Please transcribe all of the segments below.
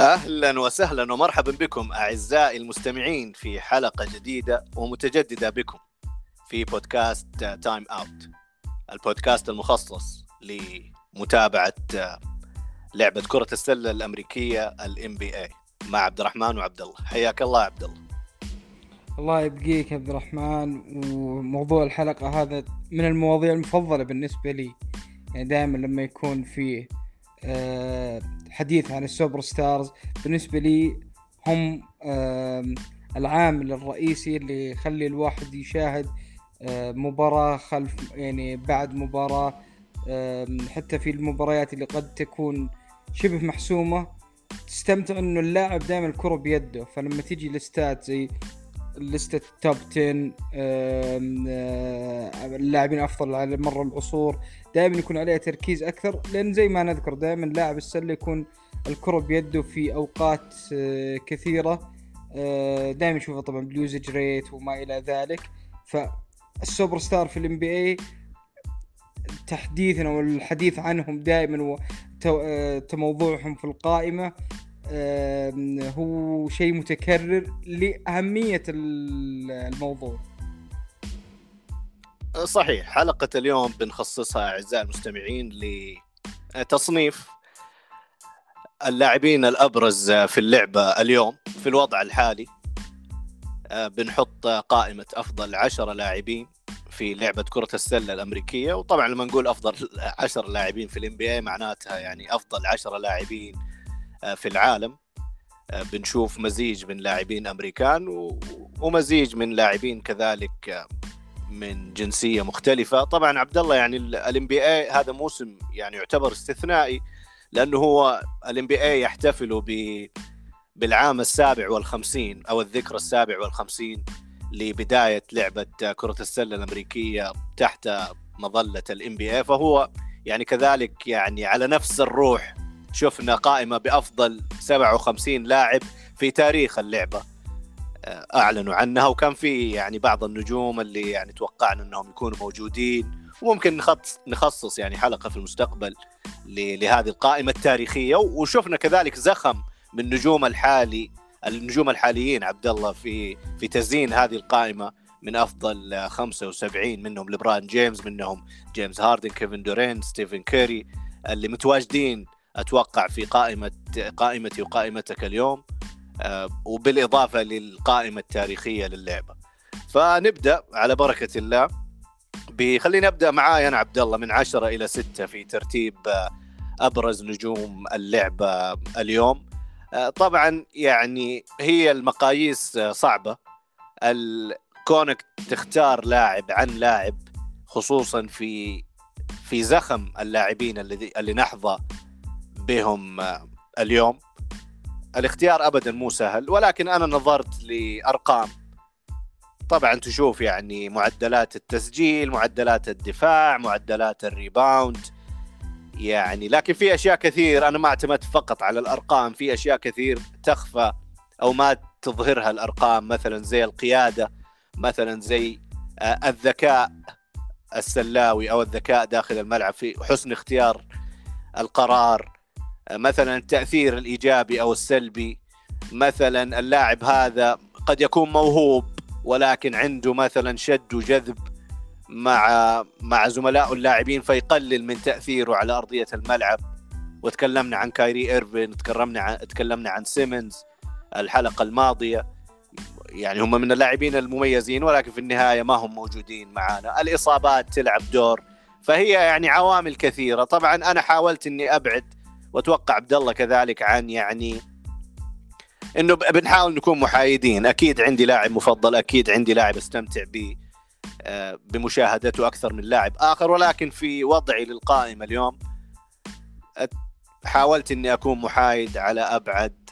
أهلا وسهلا ومرحبا بكم أعزائي المستمعين في حلقة جديدة ومتجددة بكم في بودكاست Time Out البودكاست المخصص لمتابعة لعبة كرة السلة الأمريكية ال NBA مع عبد الرحمن وعبد الله. حياك الله عبد الله. الله يبقيك عبد الرحمن. وموضوع الحلقة هذا من المواضيع المفضلة بالنسبة لي. يعني دائما لما يكون فيه آه، حديث عن ال superstars. بالنسبة لي هم العامل الرئيسي اللي يخلي الواحد يشاهد آه، مباراة خلف يعني بعد مباراة حتى في المباريات اللي قد تكون شبه محسومة تستمتع إنه اللاعب دائما الكرة بيده. فلما تيجي لستات زي لستة top 10 آه، اللاعبين أفضل على مر العصور. دائما يكون عليها تركيز أكثر لأن زي ما نذكر دائما لاعب السلة يكون الكرة بيده في أوقات آه، كثيرة. آه، دائما نشوفه طبعا بال usage rate وما إلى ذلك. فالسوبر ستار في ال NBA تحديثنا والحديث عنهم دائما وتموضوعهم في القائمة. هو شيء متكرر لأهمية الموضوع. صحيح حلقة اليوم بنخصصها أعزائي المستمعين لتصنيف اللاعبين الأبرز في اللعبة اليوم في الوضع الحالي. آه، بنحط قائمة أفضل عشرة لاعبين في لعبة كرة السلة الأمريكية. وطبعا لما نقول أفضل عشر لاعبين في الام بي معناتها يعني أفضل عشرة لاعبين في العالم. آه، بنشوف مزيج من لاعبين أمريكان ومزيج من لاعبين كذلك آه، من جنسية مختلفة. طبعا عبد الله يعني ال NBA هذا موسم يعني يعتبر استثنائي لأنه هو ال NBA يحتفل ب بالعام الخامس والسبعين أو الذكرى الخامسة والسبعين لبداية لعبة كرة السلة الأمريكية تحت مظلة ال NBA فهو يعني كذلك يعني على نفس الروح شفنا قائمة بأفضل 75 لاعب في تاريخ اللعبة. آه، أعلنوا عنها وكان في يعني بعض النجوم اللي يعني توقعنا إنهم يكونوا موجودين. وممكن نخصص نخصص يعني حلقة في المستقبل لهذه القائمة التاريخية. وشفنا كذلك زخم من نجوم الحالي النجوم الحاليين عبد الله في في تزيين هذه القائمة من أفضل 75 منهم لبرون جيمس منهم جيمس هاردن كيفن دورانت ستيفن كيري اللي متواجدين أتوقع في قائمة قائمتي وقائمتك اليوم آه، وبالإضافة للقائمة التاريخية للعبة. فنبدأ على بركة الله بخليني أبدأ معاي أنا عبد الله من عشرة إلى ستة في ترتيب آه، أبرز نجوم اللعبة اليوم. آه، طبعا يعني هي المقاييس صعبة. كونك تختار لاعب عن لاعب خصوصا في في زخم اللاعبين اللي اللي نحظى بهم اليوم. الاختيار ابدا مو سهل ولكن أنا نظرت لأرقام. طبعا تشوف يعني معدلات التسجيل معدلات الدفاع معدلات الريباوند. يعني لكن في أشياء كثير أنا ما اعتمدت فقط على الأرقام في أشياء كثير تخفى أو ما تظهرها الأرقام مثلا زي القيادة مثلا زي آه، الذكاء السلوي أو الذكاء داخل الملعب في حسن اختيار القرار. مثلا التأثير الإيجابي أو السلبي مثلا اللاعب هذا قد يكون موهوب ولكن عنده مثلا شد وجذب مع مع زملائه اللاعبين فيقلل من تأثيره على أرضية الملعب. وتكلمنا عن كايري إيرفينج تكلمنا عن تكلمنا عن سيمنز الحلقة الماضية. يعني هم من اللاعبين المميزين ولكن في النهاية ما هم موجودين معنا الإصابات تلعب دور فهي يعني عوامل كثيرة. طبعا أنا حاولت إني أبعد وأتوقع عبد الله كذلك عن يعني إنه بنحاول نكون محايدين. أكيد عندي لاعب مفضل أكيد عندي لاعب أستمتع ب آه، بمشاهدته أكثر من لاعب آخر ولكن في وضعي للقائمة اليوم حاولت إني أكون محايد على أبعد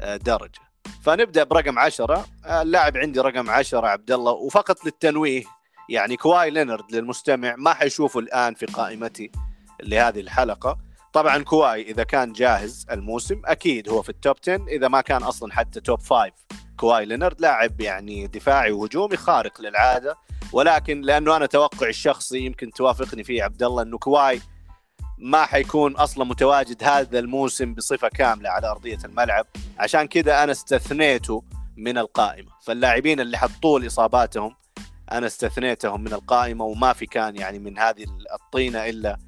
آه، درجة. فنبدأ برقم عشرة. آه، اللاعب عندي رقم عشرة عبد الله وفقط للتنويه يعني كواي لينارد للمستمع ما حيشوفه الآن في قائمتي لهذه الحلقة. طبعا كواي إذا كان جاهز الموسم أكيد هو في ال top 10 إذا ما كان أصلا حتى top 5 كواي لينارد لاعب يعني دفاعي وهجومي خارق للعادة. ولكن لأنه أنا توقعي الشخصي يمكن توافقني فيه عبد الله إنه كواي ما حيكون أصلا متواجد هذا الموسم بصفة كاملة على أرضية الملعب. عشان كذا أنا استثنيته من القائمة. فاللاعبين اللي حطوا إصاباتهم أنا استثنيتهم من القائمة وما في كان يعني من هذه الطينة إلا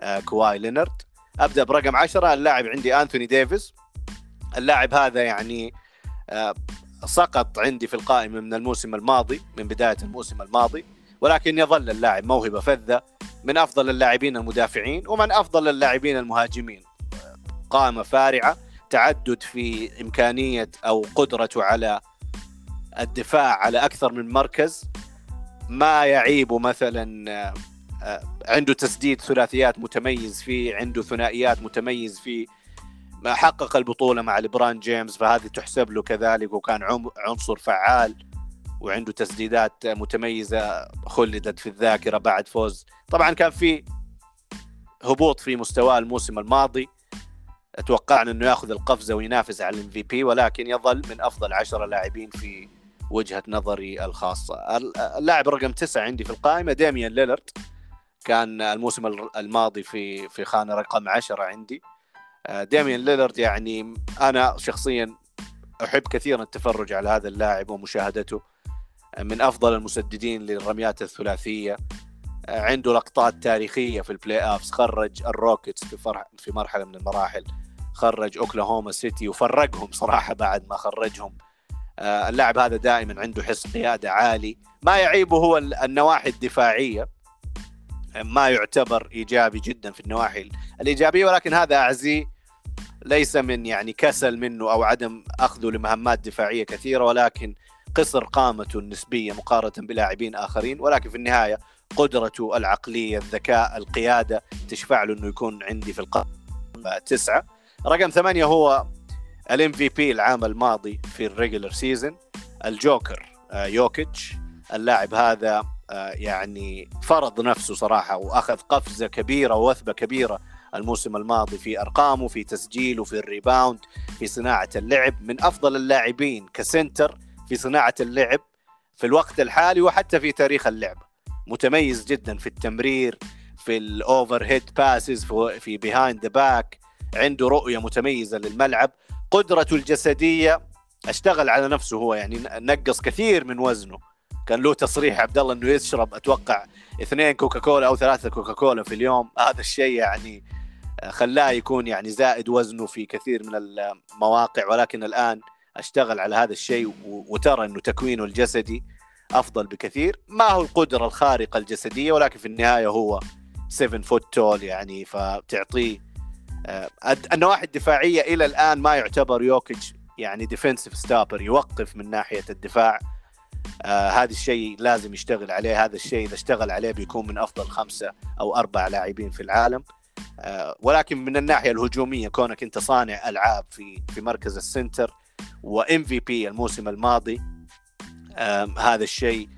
آه، كواي لينارد. أبدأ برقم عشرة. اللاعب عندي انثوني ديفيس اللاعب هذا يعني آه، سقط عندي في القائمة من الموسم الماضي من بداية الموسم الماضي ولكن يظل اللاعب موهبة فذة من أفضل اللاعبين المدافعين ومن أفضل اللاعبين المهاجمين. قائمة فارعة تعدد في إمكانية أو قدرته على الدفاع على أكثر من مركز ما يعيبه مثلا آه، عنده تسديد ثلاثيات متميز فيه عنده ثنائيات متميز فيه. حقق البطولة مع ليبران جيمس فهذه تحسب له كذلك وكان عنصر فعال وعنده تسديدات متميزة خلدت في الذاكرة بعد فوز. طبعا كان في هبوط في مستواه الموسم الماضي. اتوقعنا إنه يأخذ القفزة وينافس على الام في بي ولكن يظل من أفضل عشرة لاعبين في وجهة نظري الخاصة. اللاعب رقم تسعة عندي في القائمة ديميان ليلرد كان الموسم الماضي في في خانة رقم عشرة عندي. آه، ديميان ليلرد يعني أنا شخصيا أحب كثيرا التفرج على هذا اللاعب ومشاهدته من أفضل المسددين للرميات الثلاثية. آه، عنده لقطات تاريخية في ال playoffs خرج الروكيتس في مرحلة من المراحل خرج أوكلاهوما سيتي وفرقهم صراحة بعد ما خرجهم. آه، اللاعب هذا دائما عنده حس قيادة عالي ما يعيبه هو النواحي الدفاعية. ما يعتبر إيجابي جدا في النواحي الإيجابية ولكن هذا أعزيه ليس من يعني كسل منه أو عدم أخذه لمهمات دفاعية كثيرة ولكن قصر قامته النسبية مقارنة بلاعبين آخرين ولكن في النهاية قدرته العقلية الذكاء القيادة تشفع له إنه يكون عندي في القائمه تسعه رقم ثمانية هو ال MVP العام الماضي في ال regular season الجوكر آه، يوكيتش. اللاعب هذا يعني فرض نفسه صراحة وأخذ قفزة كبيرة ووثبة كبيرة الموسم الماضي في أرقامه في تسجيله في ال rebound في صناعة اللعب. من أفضل اللاعبين ك center في صناعة اللعب في الوقت الحالي وحتى في تاريخ اللعبه متميز جدا في التمرير في ال overhead passes في behind the back عنده رؤية متميزة للملعب. قدرته الجسدية أشتغل على نفسه هو يعني نقص كثير من وزنه. كان له تصريح عبد الله إنه يشرب أتوقع اثنين كوكاكولا أو ثلاثة كوكاكولا في اليوم. هذا الشيء يعني خلاه يكون يعني زائد وزنه في كثير من المواقع ولكن الآن أشتغل على هذا الشيء وترى إنه تكوينه الجسدي أفضل بكثير. ما هو القدرة الخارقة الجسدية ولكن في النهاية هو 7 فوت تول يعني فتعطيه آه، النواحي الدفاعية إلى الآن ما يعتبر يوكيتش يعني defensive stopper يوقف من ناحية الدفاع. آه هذا الشيء لازم يشتغل عليه. هذا الشيء إذا اشتغل عليه بيكون من أفضل خمسة أو أربع لاعبين في العالم. آه ولكن من الناحية الهجومية كونك أنت صانع ألعاب في في مركز ال center و MVP الموسم الماضي آه هذا الشيء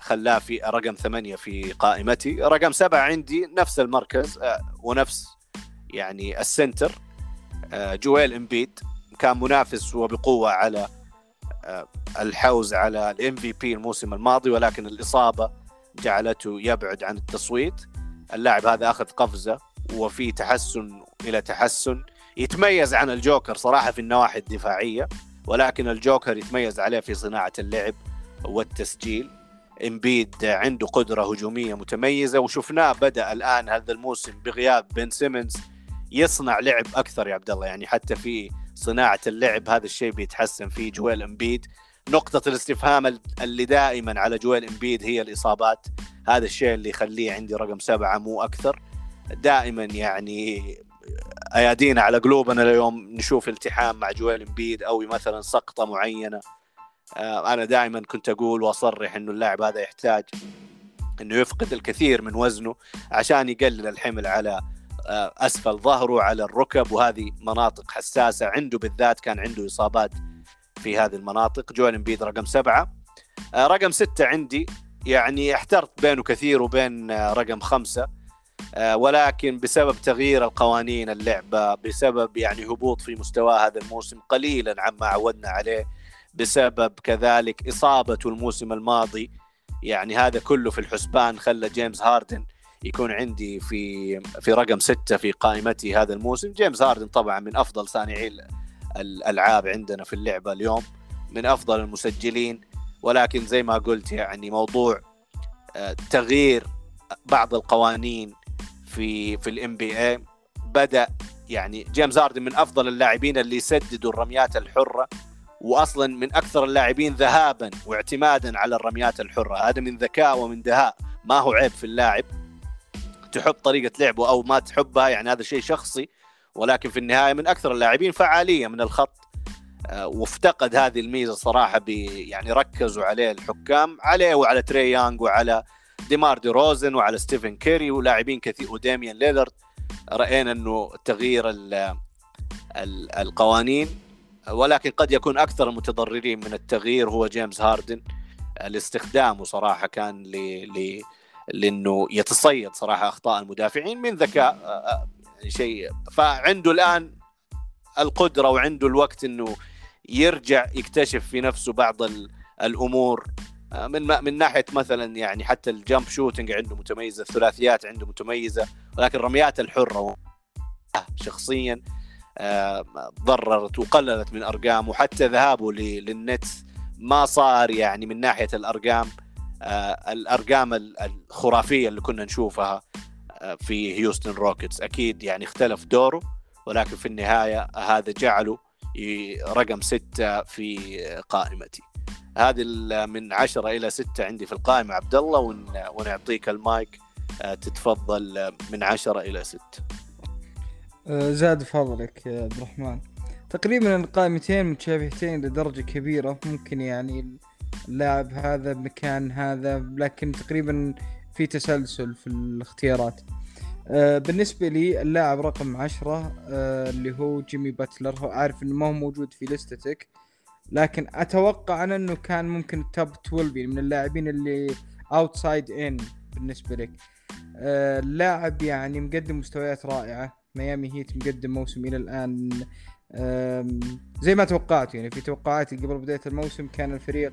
خلاه في رقم ثمانية في قائمتي. رقم سبعة عندي نفس المركز آه ونفس يعني ال center آه جويل إمبيد. كان منافس وبقوة على الحوز على ال MVP الموسم الماضي ولكن الإصابة جعلته يبعد عن التصويت. اللاعب هذا أخذ قفزة وفي تحسن إلى تحسن. يتميز عن الجوكر صراحة في النواحي الدفاعية ولكن الجوكر يتميز عليه في صناعة اللعب والتسجيل. إمبيد عنده قدرة هجومية متميزة وشفناه بدأ الآن هذا الموسم بغياب بن سيمنز. يصنع لعب أكثر يا عبد الله يعني حتى في صناعة اللعب هذا الشيء بيتحسن فيه جويل إمبيد. نقطة الاستفهام اللي دائما على جويل إمبيد هي الإصابات. هذا الشيء اللي يخليه عندي رقم سبعة مو أكثر. دائما يعني أيادينا على قلوبنا اليوم نشوف التحام مع جويل إمبيد أو مثلا سقطة معينة. آه، أنا دائما كنت أقول وأصرح إنه اللاعب هذا يحتاج إنه يفقد الكثير من وزنه عشان يقلل الحمل على أسفل ظهره على الركب وهذه مناطق حساسة عنده بالذات كان عنده إصابات في هذه المناطق. جوال إمبيد رقم سبعة. آه، رقم ستة عندي يعني احترت بينه كثير وبين آه، رقم خمسة. ولكن بسبب تغيير القوانين اللعبة بسبب يعني هبوط في مستواه هذا الموسم قليلا عما عودنا عليه بسبب كذلك اصابته الموسم الماضي. يعني هذا كله في الحسبان خلى جيمس هاردن يكون عندي في في رقم ستة في قائمتي هذا الموسم. جيمس هاردن طبعا من أفضل صانعي الألعاب عندنا في اللعبة اليوم من أفضل المسجلين. ولكن زي ما قلت يعني موضوع آه، تغيير بعض القوانين في في ال NBA بدأ يعني جيمس هاردن من أفضل اللاعبين اللي يسددوا الرميات الحرة واصلا من أكثر اللاعبين ذهابا واعتمادا على الرميات الحرة. هذا من ذكاء ومن دهاء. ما هو عيب في اللاعب. تحب طريقة لعبه أو ما تحبها يعني هذا شيء شخصي ولكن في النهاية من أكثر اللاعبين فعالية من الخط. آه، وافتقد هذه الميزة صراحة يعني ركزوا عليه الحكام عليه وعلى تري يانج وعلى ديمار دي روزن وعلى ستيفن كيري ولاعبين كثير وديميان ليلرد رأينا إنه تغيير القوانين ولكن قد يكون أكثر المتضررين من التغيير هو جيمس هاردن. لاستخدامه صراحة كان ل لأنه يتصيد صراحة أخطاء المدافعين من ذكاء آه، آه، شيء. فعنده الآن القدرة وعنده الوقت إنه يرجع يكتشف في نفسه بعض الأمور. آه، من من ناحية مثلا يعني حتى ال jump shooting عنده متميزة الثلاثيات عنده متميزة ولكن الرميات الحرة شخصيا ضررت وقللت من أرقامه. وحتى ذهابه للنتس ما صار يعني من ناحية الأرقام. الأرقام الخرافية اللي كنا نشوفها آه، في هيوستن روكيتس أكيد يعني اختلف دوره ولكن في النهاية هذا جعله رقم ستة في قائمتي. هذه من عشرة إلى ستة عندي في القائمة عبد الله ونعطيك المايك. آه، تتفضل من عشرة إلى ستة. زاد فضلك يا عبد الرحمن. تقريبا القائمتين متشابهتين لدرجة كبيرة ممكن يعني اللاعب هذا بمكان هذا لكن تقريبا في تسلسل في الاختيارات. آه بالنسبة لي اللاعب رقم عشرة آه اللي هو جيمي باتلر. هو عارف إنه ما هو موجود في ال list تك لكن أتوقع أنا إنه كان ممكن ال top 12 يعني من اللاعبين اللي اوتسايد ان بالنسبة لك. آه اللاعب يعني مقدم مستويات رائعة. ميامي هيت مقدم موسم إلى الآن زي ما توقعت يعني في توقعاتي قبل بداية الموسم كان الفريق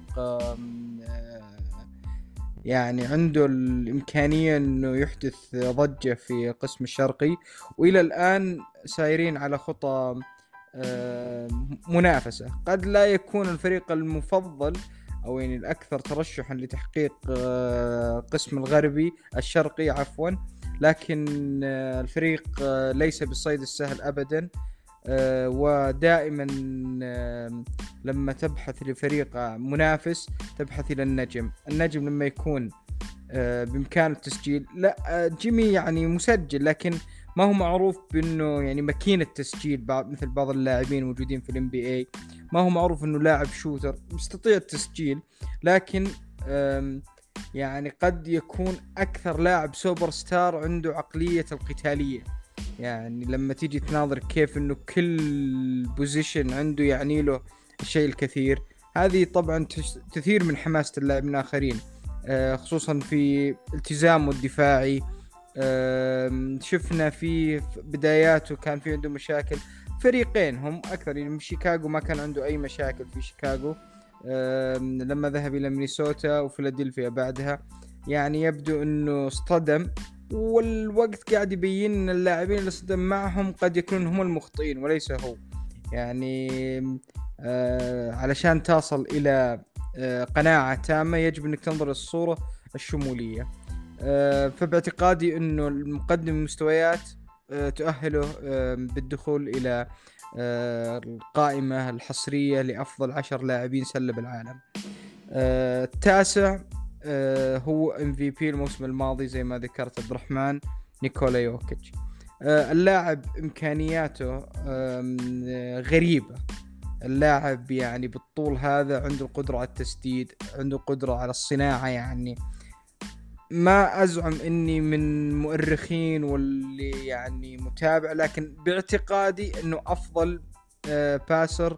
يعني عنده الإمكانية أنه يحدث ضجة في قسم الشرقي وإلى الآن سايرين على خطى منافسة. قد لا يكون الفريق المفضل أو يعني الأكثر ترشحا لتحقيق آه، قسم الغربي الشرقي عفوا لكن آه، الفريق ليس بالصيد السهل أبدا. آه، ودائما لما تبحث لفريق منافس تبحث إلى النجم. النجم لما يكون آه، بإمكان التسجيل لا آه، جيمي يعني مسجل لكن ما هو معروف بإنه يعني ماكينة تسجيل بعض مثل بعض اللاعبين موجودين في الام بي اي ما هو معروف إنه لاعب shooter مستطيع التسجيل لكن يعني قد يكون أكثر لاعب سوبر ستار عنده عقلية القتالية. يعني لما تيجي تناظر كيف إنه كل possession عنده يعني له الشيء الكثير هذه طبعا تثير من حماسة اللاعبين الآخرين آه، خصوصا في التزامه الدفاعي شفنا في بداياته كان في عنده مشاكل فريقين هم أكثر يعني شيكاغو ما كان عنده أي مشاكل في شيكاغو لما ذهب إلى مينيسوتا وفيلادلفيا بعدها يعني يبدو إنه اصطدم والوقت قاعد يبين إن اللاعبين اللي صدم معهم قد يكونون هم المخطئين وليس هو. يعني آه علشان تصل إلى آه قناعة تامة يجب إنك تنظر للصورة الشمولية. آه فباعتقادي إنه المقدم المستويات آه تؤهله آه بالدخول إلى آه القائمة الحصرية لأفضل عشر لاعبين سلة بالعالم. آه التاسع هو ام في بي الموسم الماضي زي ما ذكرت عبد الرحمن نيكولا يوكيتش. آه، اللاعب إمكانياته غريبة. اللاعب يعني بالطول هذا عنده القدره على التسديد عنده قدرة على الصناعة يعني. ما أزعم إني من مؤرخين واللي يعني متابع لكن باعتقادي إنه أفضل passer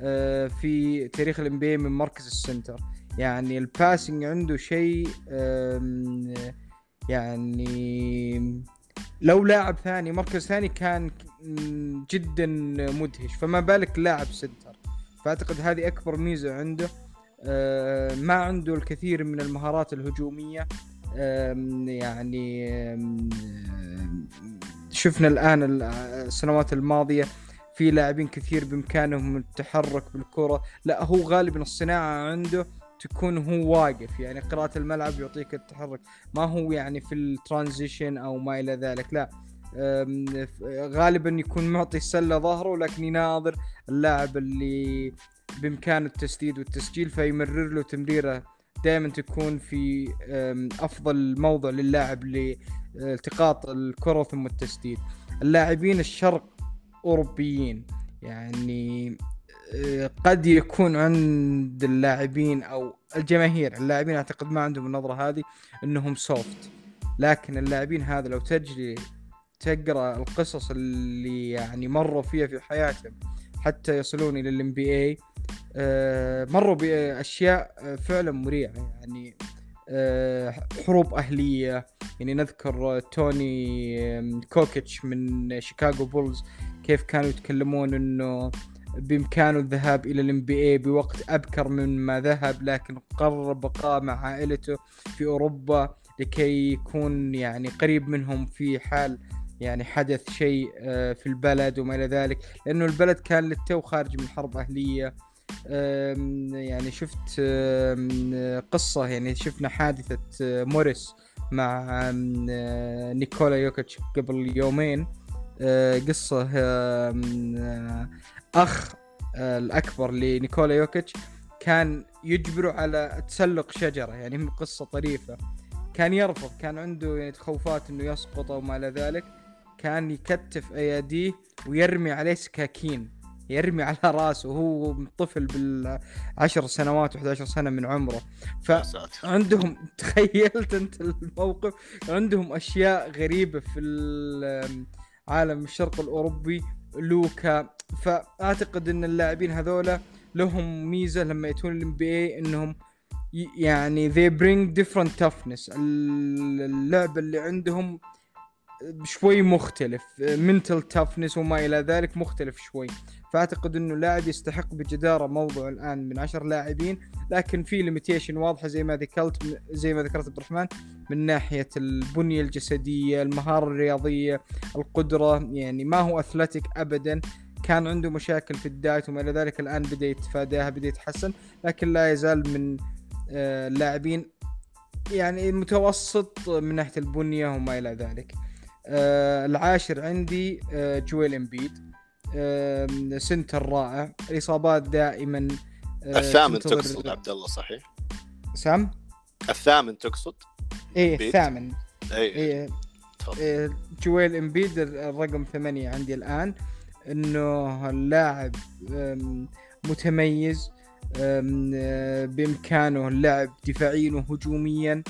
آه، في تاريخ ال NBA من مركز ال center. يعني ال passing عنده شيء يعني لو لاعب ثاني مركز ثاني كان جدا مدهش فما بالك لاعب center. فأعتقد هذه أكبر ميزة عنده. ما عنده الكثير من المهارات الهجومية. يعني شفنا الآن السنوات الماضية في لاعبين كثير بإمكانهم التحرك بالكرة. لا هو غالبا الصناعة عنده تكون هو واقف يعني قراءة الملعب يعطيك التحرك. ما هو يعني في الترانزيشن أو ما إلى ذلك لا. غالبا يكون معطي السلة ظهره ولكن يناظر اللاعب اللي بإمكانه التسديد والتسجيل فيمرر له تمريرة دائما تكون في أفضل موضع للاعب لالتقاط الكرة ثم التسديد. اللاعبين الشرق أوروبيين يعني قد يكون عند اللاعبين أو الجماهير اللاعبين أعتقد ما عندهم النظرة هذه إنهم سوفت لكن اللاعبين هذا لو تجري تقرأ القصص اللي يعني مروا فيها في حياتهم حتى يصلون إلى ال NBA مروا بأشياء آه، فعلا مريعة. يعني آه، حروب أهلية. يعني نذكر توني كوكوتش من شيكاغو بولز كيف كانوا يتكلمون إنه بإمكانه الذهاب إلى ال NBA بوقت أبكر مما ذهب لكن قرر البقاء مع عائلته في أوروبا لكي يكون يعني قريب منهم في حال يعني حدث شيء آه، في البلد وما إلى ذلك. لأنه البلد كان للتو خارج من حرب أهلية. آم، يعني شفت قصة يعني شفنا حادثة آه، موريس مع آه، نيكولا يوكيتش قبل يومين. قصة آم، آه، أخ آه، الأكبر لنيكولا يوكيتش كان يجبره على تسلق شجرة يعني قصة طريفة. كان يرفض كان عنده يعني تخوفات إنه يسقط أو ما إلى ذلك. كان يكتف أياديه ويرمي عليه سكاكين يرمي على رأسه وهو طفل بالعشر سنوات و11 سنة من عمره. ف يا ساتر عندهم تخيلت أنت الموقف عندهم أشياء غريبة في عالم الشرق الأوروبي لوكا. فأعتقد إن اللاعبين هذولا لهم ميزة لما يأتون ال NBA انهم يعني they bring different toughness. ال- اللعب اللي عندهم شوي مختلف. mental toughness وما إلى ذلك مختلف شوي. فأعتقد إنه لاعب يستحق بجدارة موضوع الآن من عشر لاعبين لكن في limitation واضحة زي ما ذكرت زي ما ذكرت عبد الرحمن من ناحية البنية الجسدية المهارة الرياضية القدرة. يعني ما هو athletic ابدا. كان عنده مشاكل في ال diet وما إلى ذلك الآن بدأ يتفاداها بدأ يتحسن لكن لا يزال من آه، اللاعبين يعني متوسط من ناحية البنية وما إلى ذلك. آه العاشر عندي آه جويل امبيد. آه center رائع. الإصابات دائما آه الثامن تقصد عبد الله صحيح؟ سام؟ الثامن تقصد؟ إيه؟ الثامن. اي إيه. إيه جويل امبيد الرقم ثمانية عندي الآن. إنه اللاعب متميز آه، بإمكانه اللعب دفاعيا وهجوميا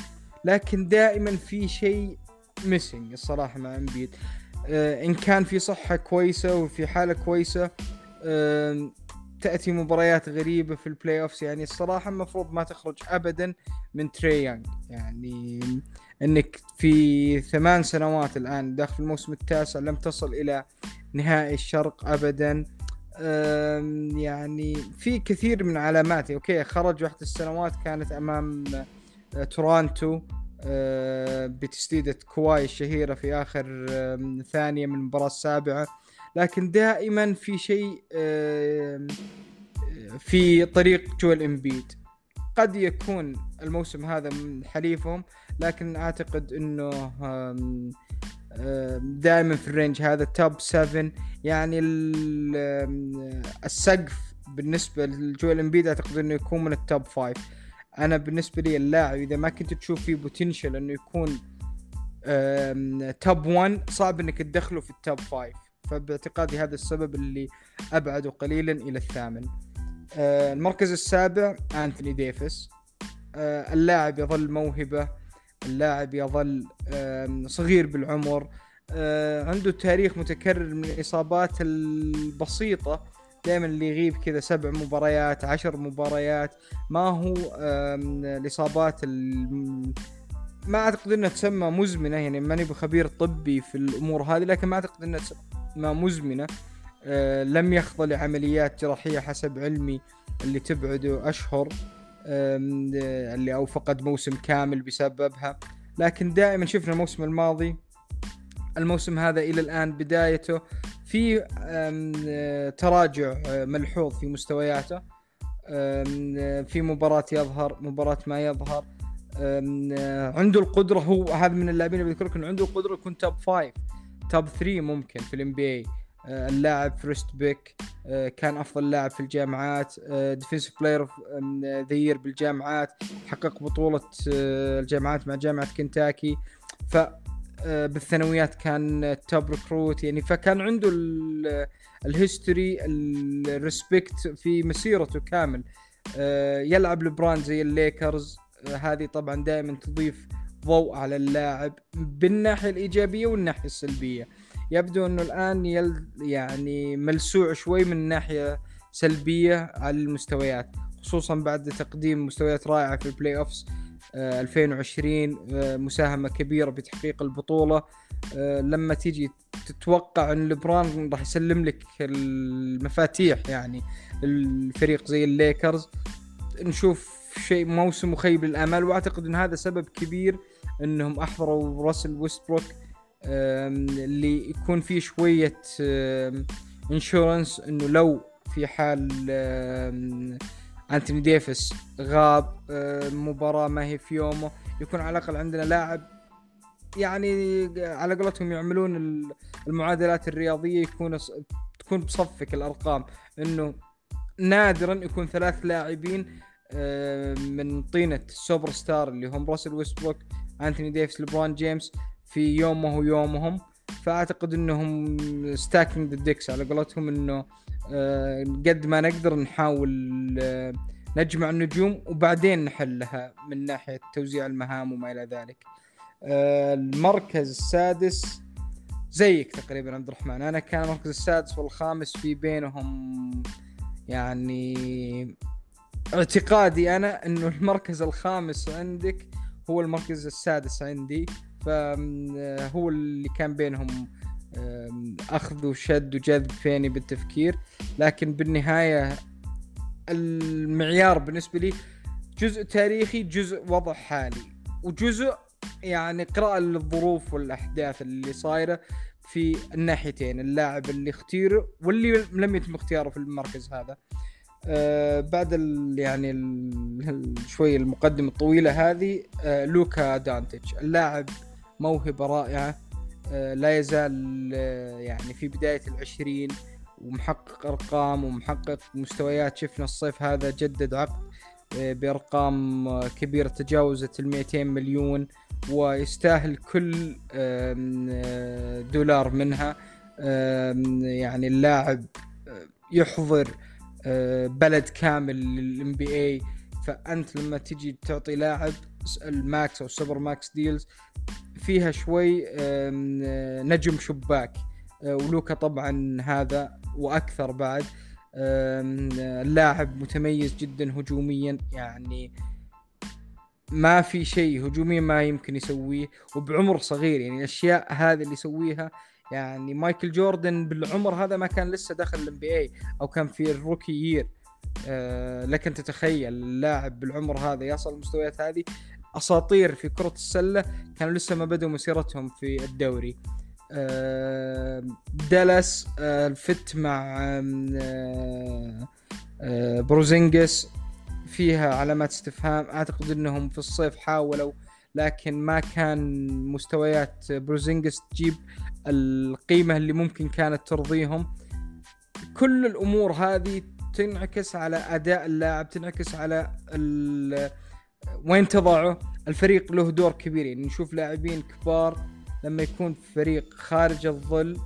لكن دائما في شيء missing الصراحة مع امبيد آه، إن كان في صحة كويسة وفي حالة كويسة تأتي مباريات غريبة في ال playoffs يعني الصراحة المفروض ما تخرج ابدا من تري يانج يعني إنك في ثمان سنوات الآن داخل الموسم التاسع لم تصل إلى نهائي الشرق ابدا. يعني في كثير من علامات okay خرج واحد السنوات كانت أمام آه، تورانتو. بتسديدة كواي الشهيرة في آخر ثانية من المباراة السابعة. لكن دائما في شيء في طريق جوel إمبيد. قد يكون الموسم هذا من حليفهم لكن أعتقد إنه دائما في ال range هذا top 7 يعني السقف بالنسبة لجويل إمبيد أعتقد إنه يكون من ال top 5 أنا بالنسبة لي اللاعب إذا ما كنت تشوف فيه potential إنه يكون top 1 صعب إنك تدخله في ال top 5 فباعتقادي هذا السبب اللي أبعده قليلا إلى الثامن. آه، المركز السابع أنثوني ديفيس. آه، اللاعب يظل موهبة. اللاعب يظل صغير بالعمر. آه، عنده تاريخ متكرر من الإصابات البسيطة. دائما اللي يغيب كذا سبع مباريات عشر مباريات. ما هو الإصابات ما أعتقد إنها تسمى مزمنة يعني ماني بخبير طبي في الأمور هذه لكن ما أعتقد إنها تسمى مزمنة. آه، لم يخضع لعمليات جراحية حسب علمي اللي تبعده أشهر آه، اللي أو فقد موسم كامل بسببها. لكن دائما شفنا الموسم الماضي الموسم هذا إلى الآن بدايته في تراجع ملحوظ في مستوياته. في مباراة يظهر مباراة ما يظهر. عنده القدرة هو هذا من اللاعبين اللي بذكر إنه عنده القدرة يكون توب فايف top 3 ممكن في ال NBA اللاعب first pick كان أفضل لاعب في الجامعات. defensive player the year بالجامعات. حقق بطولة آه، الجامعات مع جامعة كنتاكي. ف آه، بالثانويات كان top recruit يعني فكان عنده ال history ال respect في مسيرته كامل. آه، يلعب لبران زي الليكرز. آه، هذه طبعا دائما تضيف ضوء على اللاعب بالناحية الإيجابية والناحية السلبية. يبدو إنه الآن يل يعني ملسوع شوي من ناحية سلبية على المستويات خصوصا بعد تقديم مستويات رائعة في ال playoffs 2020 آه، مساهمة كبيرة بتحقيق البطولة. آه، لما تيجي تتوقع إن لبران راح يسلم لك المفاتيح يعني الفريق زي الليكرز نشوف شيء موسم مخيب للآمال. وأعتقد إن هذا سبب كبير إنهم أحضروا راسل ويستبروك اللي يكون فيه شوية insurance إنه لو في حال انتوني ديفيس غاب آه، مباراة ما هي في يومه يكون على الأقل عندنا لاعب يعني على قولتهم يعملون المعادلات الرياضية يكون تكون بصفك الأرقام إنه نادرا يكون ثلاث لاعبين آه، من طينة السوبر ستار اللي هم راسل ويستبروك أنتوني ديفيس لبرون جيمس في يومه يومهم فاعتقد انهم stacking the decks على قولتهم انه آه، قد ما نقدر نحاول آه، نجمع النجوم وبعدين نحلها من ناحية توزيع المهام وما إلى ذلك. آه، المركز السادس زيك تقريبا عبد الرحمن أنا كان المركز السادس والخامس في بينهم يعني اعتقادي أنا إنه المركز الخامس عندك هو المركز السادس عندي فهو اللي كان بينهم أخذ وشد وجذب فيني بالتفكير. لكن بالنهاية المعيار بالنسبة لي جزء تاريخي جزء وضع حالي. وجزء يعني قراءة للظروف والأحداث اللي صايرة في الناحيتين اللاعب اللي اختيره واللي لم يتم اختياره في المركز هذا. آه بعد ال يعني ال شوي المقدمة الطويلة هذه آه لوكا دانتج اللاعب موهبة رائعة آه، لا يزال آه، يعني في بداية العشرين ومحقق أرقام ومحقق مستويات. شفنا الصيف هذا جدد عقد آه، بأرقام كبيرة تجاوزت ال 200 مليون ويستاهل كل دولار منها. يعني اللاعب يحضر بلد كامل لل NBA فأنت لما تجي تعطي لاعب ال max أو ال super max deals فيها شوي نجم شباك. آه، ولوكا طبعا هذا وأكثر بعد. اللاعب متميز جدا هجوميا يعني ما في شيء هجوميا ما يمكن يسويه وبعمر صغير. يعني الأشياء هذه اللي يسويها يعني مايكل جوردن بالعمر هذا ما كان لسه دخل ال NBA أو كان في ال rookie year آه لكن تتخيل اللاعب بالعمر هذا يصل المستويات هذه. أساطير في كرة السلة كانوا لسه ما بدوا مسيرتهم في الدوري. دالاس ال fit آه، مع آه، بورزينجس فيها علامات استفهام. أعتقد إنهم في الصيف حاولوا لكن ما كان مستويات بورزينجس تجيب القيمة اللي ممكن كانت ترضيهم. كل الأمور هذه تنعكس على أداء اللاعب تنعكس على وين تضعه؟ الفريق له دور كبير يعني نشوف لاعبين كبار لما يكون فريق خارج الظل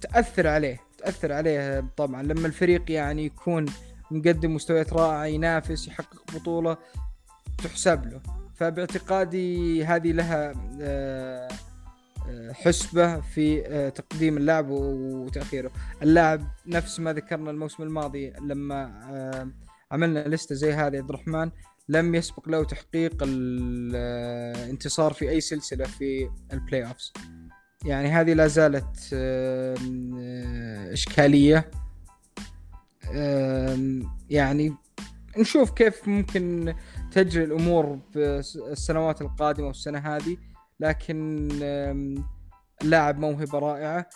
تأثر عليه تأثر عليه طبعا. لما الفريق يعني يكون مقدم مستويات رائعة ينافس يحقق بطولة تحسب له. فباعتقادي هذه لها آه، آه، حسبة في آه، تقديم اللاعب وتأخيره. اللاعب نفس ما ذكرنا الموسم الماضي لما عملنا لستة زي هذه عبد الرحمن. لم يسبق له تحقيق الانتصار في أي سلسلة في ال playoffs يعني هذه لا زالت إشكالية. يعني نشوف كيف ممكن تجري الأمور بالسنوات القادمة والسنة هذه. لكن اللاعب موهبة رائعة.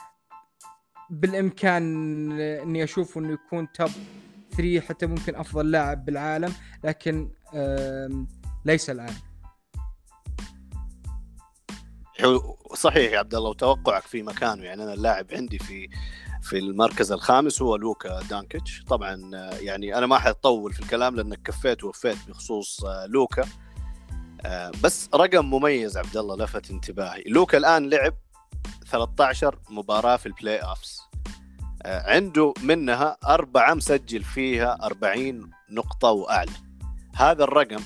بالإمكان إني أشوف إنه يكون top 3 حتى ممكن أفضل لاعب بالعالم لكن ليس الآن. صحيح يا عبد الله وتوقعك في مكانه. يعني أنا اللاعب عندي في في المركز الخامس هو لوكا دونتشيتش. طبعا يعني أنا ما حطول في الكلام لأنك كفيت ووفيت بخصوص لوكا. بس رقم مميز عبد الله لفت انتباهي. لوكا الآن لعب 13 مباراة في ال playoffs عنده منها أربعة مسجل فيها 40 نقطة وأعلى. هذا الرقم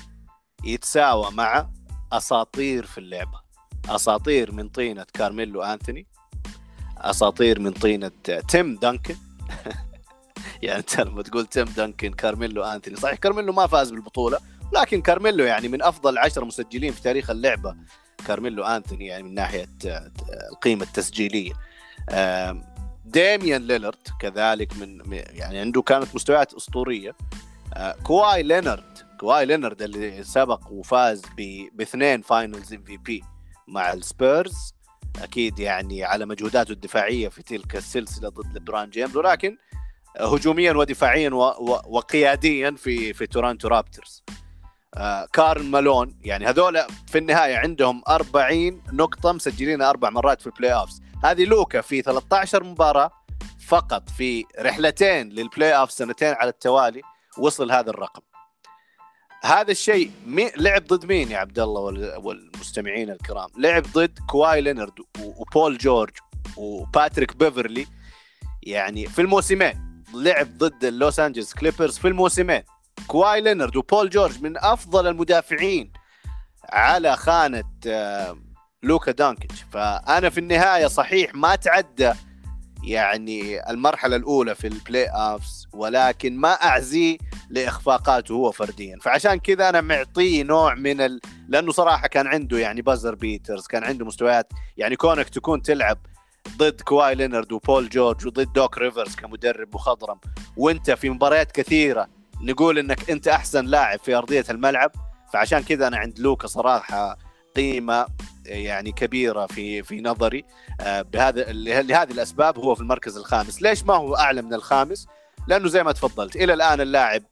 يتساوى مع أساطير في اللعبة. أساطير من طينة كارميلو أنتوني أساطير من طينة تيم دانكن. يعني أنت لما تقول تيم دانكن كارميلو أنتوني صحيح كارميلو ما فاز بالبطولة لكن كارميلو يعني من أفضل عشر مسجلين في تاريخ اللعبة. كارميلو أنتوني يعني من ناحية القيمة التسجيلية. ديميان ليلرد كذلك من يعني عنده كانت مستويات أسطورية. آه، كواي لينارد كواي لينارد اللي سبق وفاز باثنين Finals MVP مع السبيرز. أكيد يعني على مجهوداته الدفاعية في تلك السلسلة ضد لبران جيمس. ولكن هجوميا ودفاعيا. وقياديا في في تورانتو رابترز. آه كارل مالون يعني هذول في النهاية عندهم 40 نقطة مسجلين أربع مرات في ال playoffs هذه لوكا في 13 مباراة فقط في رحلتين لل playoff سنتين على التوالي وصل هذا الرقم. هذا الشيء مي... لعب ضد مين يا عبد الله والمستمعين الكرام؟ لعب ضد كواي لينارد وبول جورج وباتريك بيفرلي. يعني في الموسمين لعب ضد اللوس انجلس كليبرز في الموسمين. كواي لينارد وبول جورج من أفضل المدافعين على خانة آه، لوكا دونتشيتش. فأنا في النهاية صحيح ما تعدى يعني المرحلة الأولى في ال playoffs ولكن ما اعزيه لإخفاقاته هو فرديا. فعشان كذا أنا معطيه نوع من ال... لأنه صراحة كان عنده يعني buzzer beaters كان عنده مستويات يعني كونك تكون تلعب ضد كواي لينارد وبول جورج وضد دوك ريفرز كمدرب مخضرم وأنت في مباريات كثيرة نقول إنك أنت أحسن لاعب في أرضية الملعب. فعشان كذا أنا عند لوكا صراحة قيمة يعني كبيرة في في نظري آه، بهذا لهذه الأسباب هو في المركز الخامس، ليش ما هو أعلى من الخامس؟ لأنه زي ما تفضلت إلى الآن اللاعب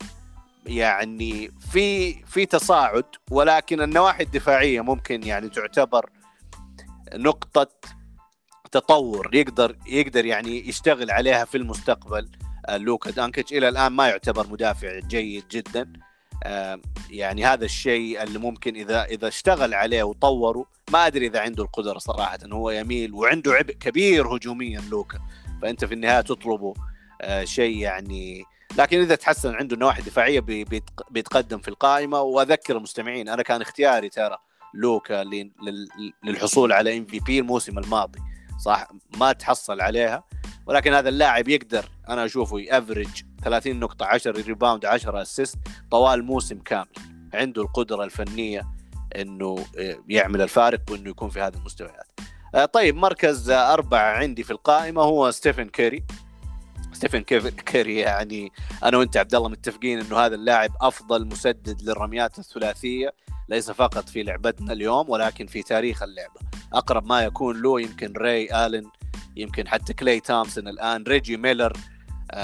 يعني في في تصاعد ولكن النواحي الدفاعية ممكن يعني تعتبر نقطة تطور يقدر يقدر يعني يشتغل عليها في المستقبل. آه، لوكا دانكيتش إلى الآن ما يعتبر مدافع جيد جدا. يعني هذا الشيء اللي ممكن إذا إذا اشتغل عليه وطوره ما أدري إذا عنده القدرة صراحة إنه هو يميل وعنده عبء كبير هجوميا لوكا فأنت في النهاية تطلبه آه، شيء يعني لكن إذا تحسن عنده النواحي الدفاعية بيتقدم في القائمة وأذكر المستمعين أنا كان اختياري ترى لوكا للحصول على MVP الموسم الماضي صح؟ ما تحصل عليها ولكن هذا اللاعب يقدر أنا أشوفه ي average 30 نقطة 10 rebound 10 assist طوال موسم كامل. عنده القدرة الفنية إنه آه، يعمل الفارق وإنه يكون في هذه المستويات. آه، طيب مركز أربعة عندي في القائمة هو ستيفن كيري. ستيفن كيري يعني أنا وأنت عبد الله متفقين إنه هذا اللاعب أفضل مسدد للرميات الثلاثية ليس فقط في لعبتنا اليوم ولكن في تاريخ اللعبة. أقرب ما يكون له يمكن راي آلن يمكن حتى كلي تومسون الآن ريجي ميلر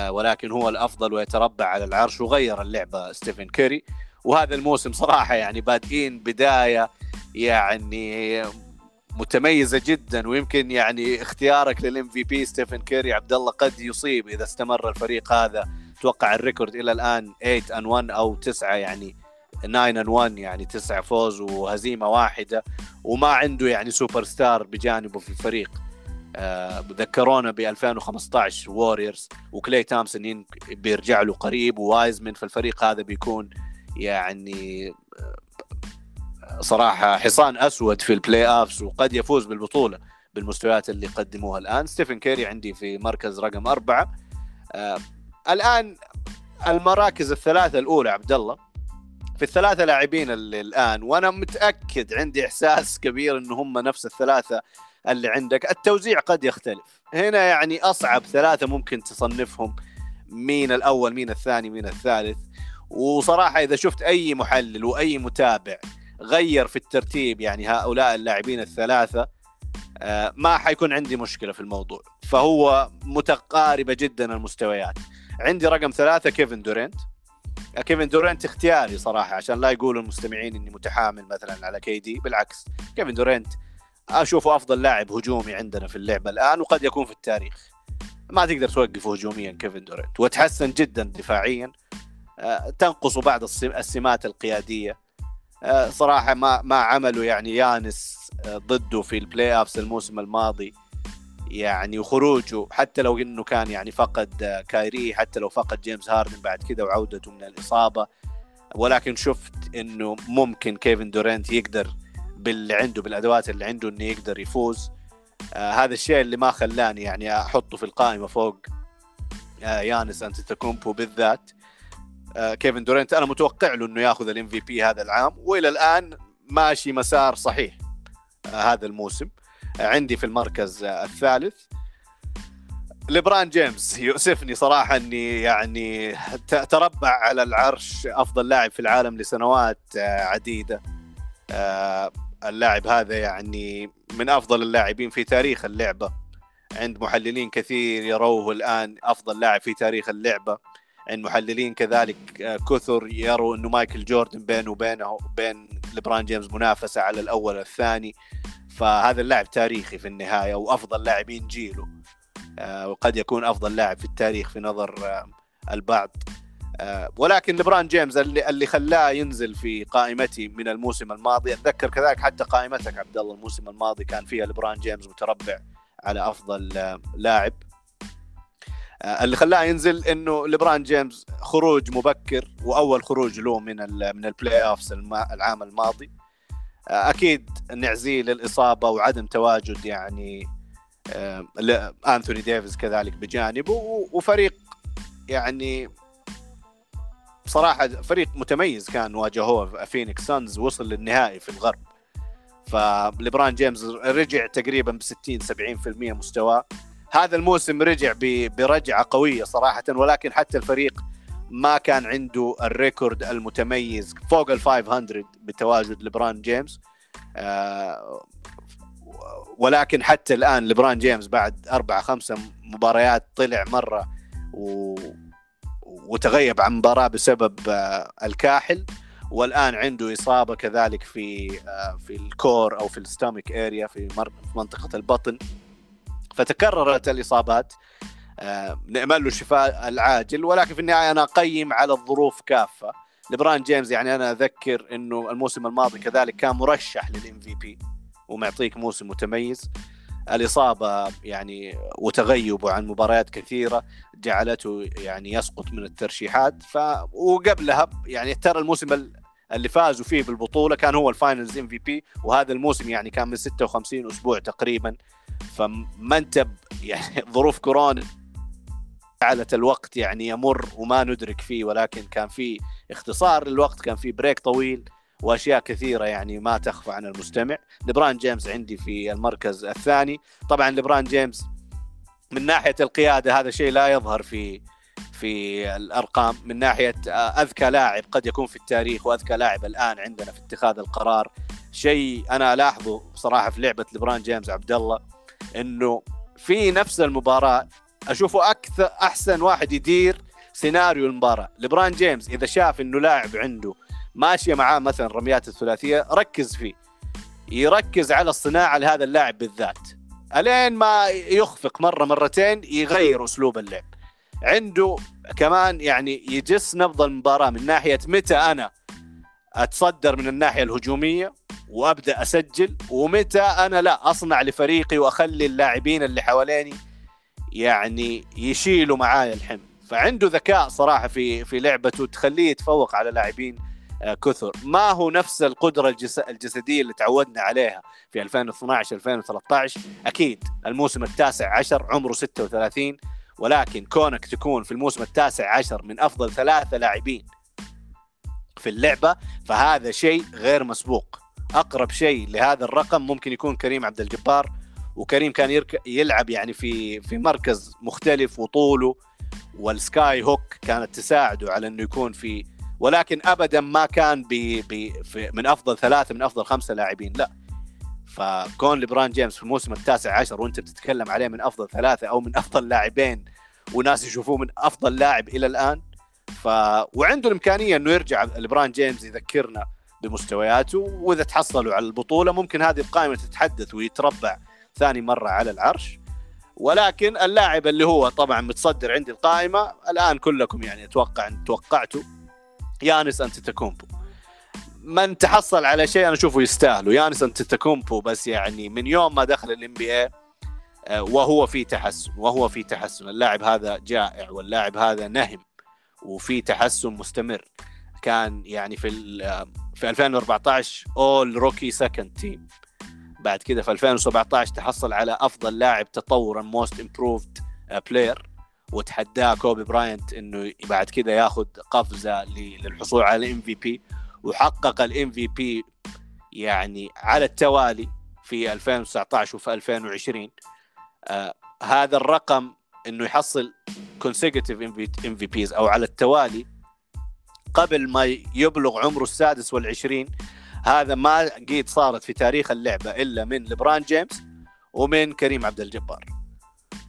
ولكن هو الأفضل ويتربع على العرش وغير اللعبة ستيفن كيري. وهذا الموسم صراحة يعني بادئين بداية يعني متميزة جدا ويمكن يعني اختيارك لل MVP ستيفن كيري عبد الله قد يصيب إذا استمر الفريق هذا. توقع ال record إلى الآن 8 and 1 أو 9 يعني 9 and 1 يعني 9 فوز وهزيمة واحدة. وما عنده يعني سوبر ستار بجانبه في الفريق. آه ذكرونا ب 2015 ووريرز وكلي تومسون بيرجع له قريب ووايزمن فالفريق هذا بيكون يعني آه، صراحة حصان أسود في ال playoffs وقد يفوز بالبطولة بالمستويات اللي قدموها الآن. ستيفن كيري عندي في مركز رقم أربعة. آه الآن المراكز الثلاثة الأولى عبد الله في الثلاثة لاعبين اللي الآن وأنا متأكد عندي إحساس كبير إن هم نفس الثلاثة اللي عندك. التوزيع قد يختلف. هنا يعني أصعب ثلاثة ممكن تصنفهم. مين الأول مين الثاني مين الثالث. وصراحة إذا شفت أي محلل وأي متابع غير في الترتيب يعني هؤلاء اللاعبين الثلاثة آه، ما حيكون عندي مشكلة في الموضوع. فهو متقاربه جدا المستويات. عندي رقم ثلاثة كيفن دورينت. كيفن دورينت اختياري صراحة عشان لا يقولوا المستمعين إني متحامل مثلا على كي دي. بالعكس كيفن دورينت أشوفه أفضل لاعب هجومي عندنا في اللعبة الآن وقد يكون في التاريخ. ما تقدر توقفه هجوميا كيفن دورينت وتحسن جدا دفاعيا. آه، تنقص بعض السمات القيادية. آه، صراحة ما ما عملوا يعني يانس آه، ضده في ال playoffs الموسم الماضي. يعني وخروجه حتى لو إنه كان يعني فقد كايري حتى لو فقد جيمس هاردن بعد كذا وعودته من الإصابة. ولكن شفت إنه ممكن كيفن دورينت يقدر باللي عنده بالأدوات اللي عنده إنه يقدر يفوز. آه هذا الشيء اللي ما خلاني يعني أحطه في القائمة فوق آه يانس انتيتاكومبو بالذات. آه كيفن دورينت أنا متوقع له إنه ياخذ ال MVP هذا العام وإلى الآن ماشي مسار صحيح آه هذا الموسم. عندي في المركز الثالث. ليبران جيمس يؤسفني صراحة أني يعني تربع على العرش أفضل لاعب في العالم لسنوات عديدة. آه، اللاعب هذا يعني من أفضل اللاعبين في تاريخ اللعبة. عند محللين كثير يروه الآن أفضل لاعب في تاريخ اللعبة. عند محللين كذلك آه، كثر يروا أنه مايكل جوردن بينه وبينه بين ليبران جيمس منافسة على الأول والثاني. فهذا اللاعب تاريخي في النهاية وأفضل لاعبين جيله. آه، وقد يكون أفضل لاعب في التاريخ في نظر آه، البعض. ولكن لبران جيمس اللي اللي خلاه ينزل في قائمتي من الموسم الماضي. أتذكر كذلك حتى قائمتك عبد الله الموسم الماضي كان فيها لبران جيمس متربع على أفضل لاعب. اللي خلاه ينزل إنه لبران جيمس خروج مبكر وأول خروج له من من ال playoffs العام الماضي. أكيد نعزيه للإصابة وعدم تواجد يعني آنثوني ديفيز كذلك بجانبه وفريق يعني بصراحة فريق متميز كان واجهوه فينيكس سانز وصل للنهائي في الغرب. فليبران جيمس رجع تقريبا ب 60 70% مستواه. هذا الموسم رجع برجعة قوية صراحة ولكن حتى الفريق ما كان عنده ال record المتميز فوق ال 500 بتواجد لبران جيمس آه، ولكن حتى الآن لبران جيمس بعد أربع خمسة مباريات طلع مرة و... وتغيب عن مباراة بسبب آه، الكاحل والآن عنده إصابة كذلك في آه، في ال core أو في ال stomach area في منطقة البطن. فتكررت الإصابات نأمل له الشفاء العاجل ولكن في النهاية أنا أقيم على الظروف كافة. لبران جيمس يعني أنا أذكر إنه الموسم الماضي كذلك كان مرشح لل MVP ومعطيك موسم متميز. الإصابة يعني وتغيبه عن مباريات كثيرة جعلته يعني يسقط من الترشيحات. ف وقبلها يعني ترى الموسم اللي فازوا فيه بالبطولة كان هو ال finals MVP وهذا الموسم يعني كان من 56 أسبوع تقريبا. فما أنت يعني ظروف كورونا جعلت الوقت يعني يمر وما ندرك فيه ولكن كان في اختصار للوقت كان في break طويل. وأشياء كثيرة يعني ما تخفى عن المستمع. لبران جيمس عندي في المركز الثاني. طبعا لبران جيمس من ناحية القيادة هذا شيء لا يظهر في في الأرقام. من ناحية أذكى لاعب قد يكون في التاريخ وأذكى لاعب الآن عندنا في اتخاذ القرار. شيء أنا ألاحظه بصراحة في لعبة لبران جيمس عبد الله إنه في نفس المباراة أشوفه أكثر أحسن واحد يدير سيناريو المباراة. لبران جيمس إذا شاف إنه لاعب عنده ماشية معاه مثلا رميات الثلاثية ركز فيه. يركز على الصناعه لهذا اللاعب بالذات. ألين ما يخفق مرة مرتين يغير أسلوب اللعب. عنده كمان يعني يجس نبض المباراة من ناحية متى أنا أتصدر من الناحية الهجومية وأبدأ أسجل ومتى أنا لا أصنع لفريقي وأخلي اللاعبين اللي حواليني يعني يشيلوا معايا الحمل فعنده ذكاء صراحة في في لعبته تخليه يتفوق على لاعبين كثر. ما هو نفس القدرة الجسدية اللي تعودنا عليها في 2012 2013 أكيد الموسم التاسع عشر عمره 36 ولكن كونك تكون في الموسم التاسع عشر من أفضل ثلاثة لاعبين في اللعبة فهذا شيء غير مسبوق. أقرب شيء لهذا الرقم ممكن يكون كريم عبد الجبار وكريم كان يرك... يلعب يعني في في مركز مختلف وطوله وال sky hook كانت تساعده على إنه يكون في ولكن ابدا ما كان بي بي من أفضل ثلاثة من أفضل خمسة لاعبين لا. فكون ليبران جيمس في الموسم التاسع عشر وأنت بتتكلم عليه من أفضل ثلاثة أو من أفضل لاعبين وناس يشوفوه من أفضل لاعب إلى الآن ف وعنده الإمكانية إنه يرجع ليبران جيمس يذكرنا بمستوياته وإذا تحصلوا على البطولة ممكن هذه القائمة تتحدث ويتربع ثاني مرة على العرش. ولكن اللاعب اللي هو طبعا متصدر عندي القائمة الآن كلكم يعني أتوقع إن توقعتوا يانس أنتيتاكومبو. من تحصل على شيء أنا أشوفه يستاهله. يانس أنتيتاكومبو بس يعني من يوم ما دخل ال NBA وهو في تحسن وهو في تحسن. اللاعب هذا جائع واللاعب هذا نهم وفي تحسن مستمر. كان يعني في في 2014 اول روكي سكند تيم بعد كده في 2017 تحصل على أفضل لاعب تطورا most improved player وتحداه كوبي براينت إنه بعد كده ياخذ قفزة للحصول على ال MVP وحقق ال MVP يعني على التوالي في 2019 وفي 2020 آه هذا الرقم إنه يحصل consecutive MVPs أو على التوالي قبل ما يبلغ عمره السادس والعشرين. هذا ما قد صارت في تاريخ اللعبة إلا من لبران جيمس ومن كريم عبد الجبار.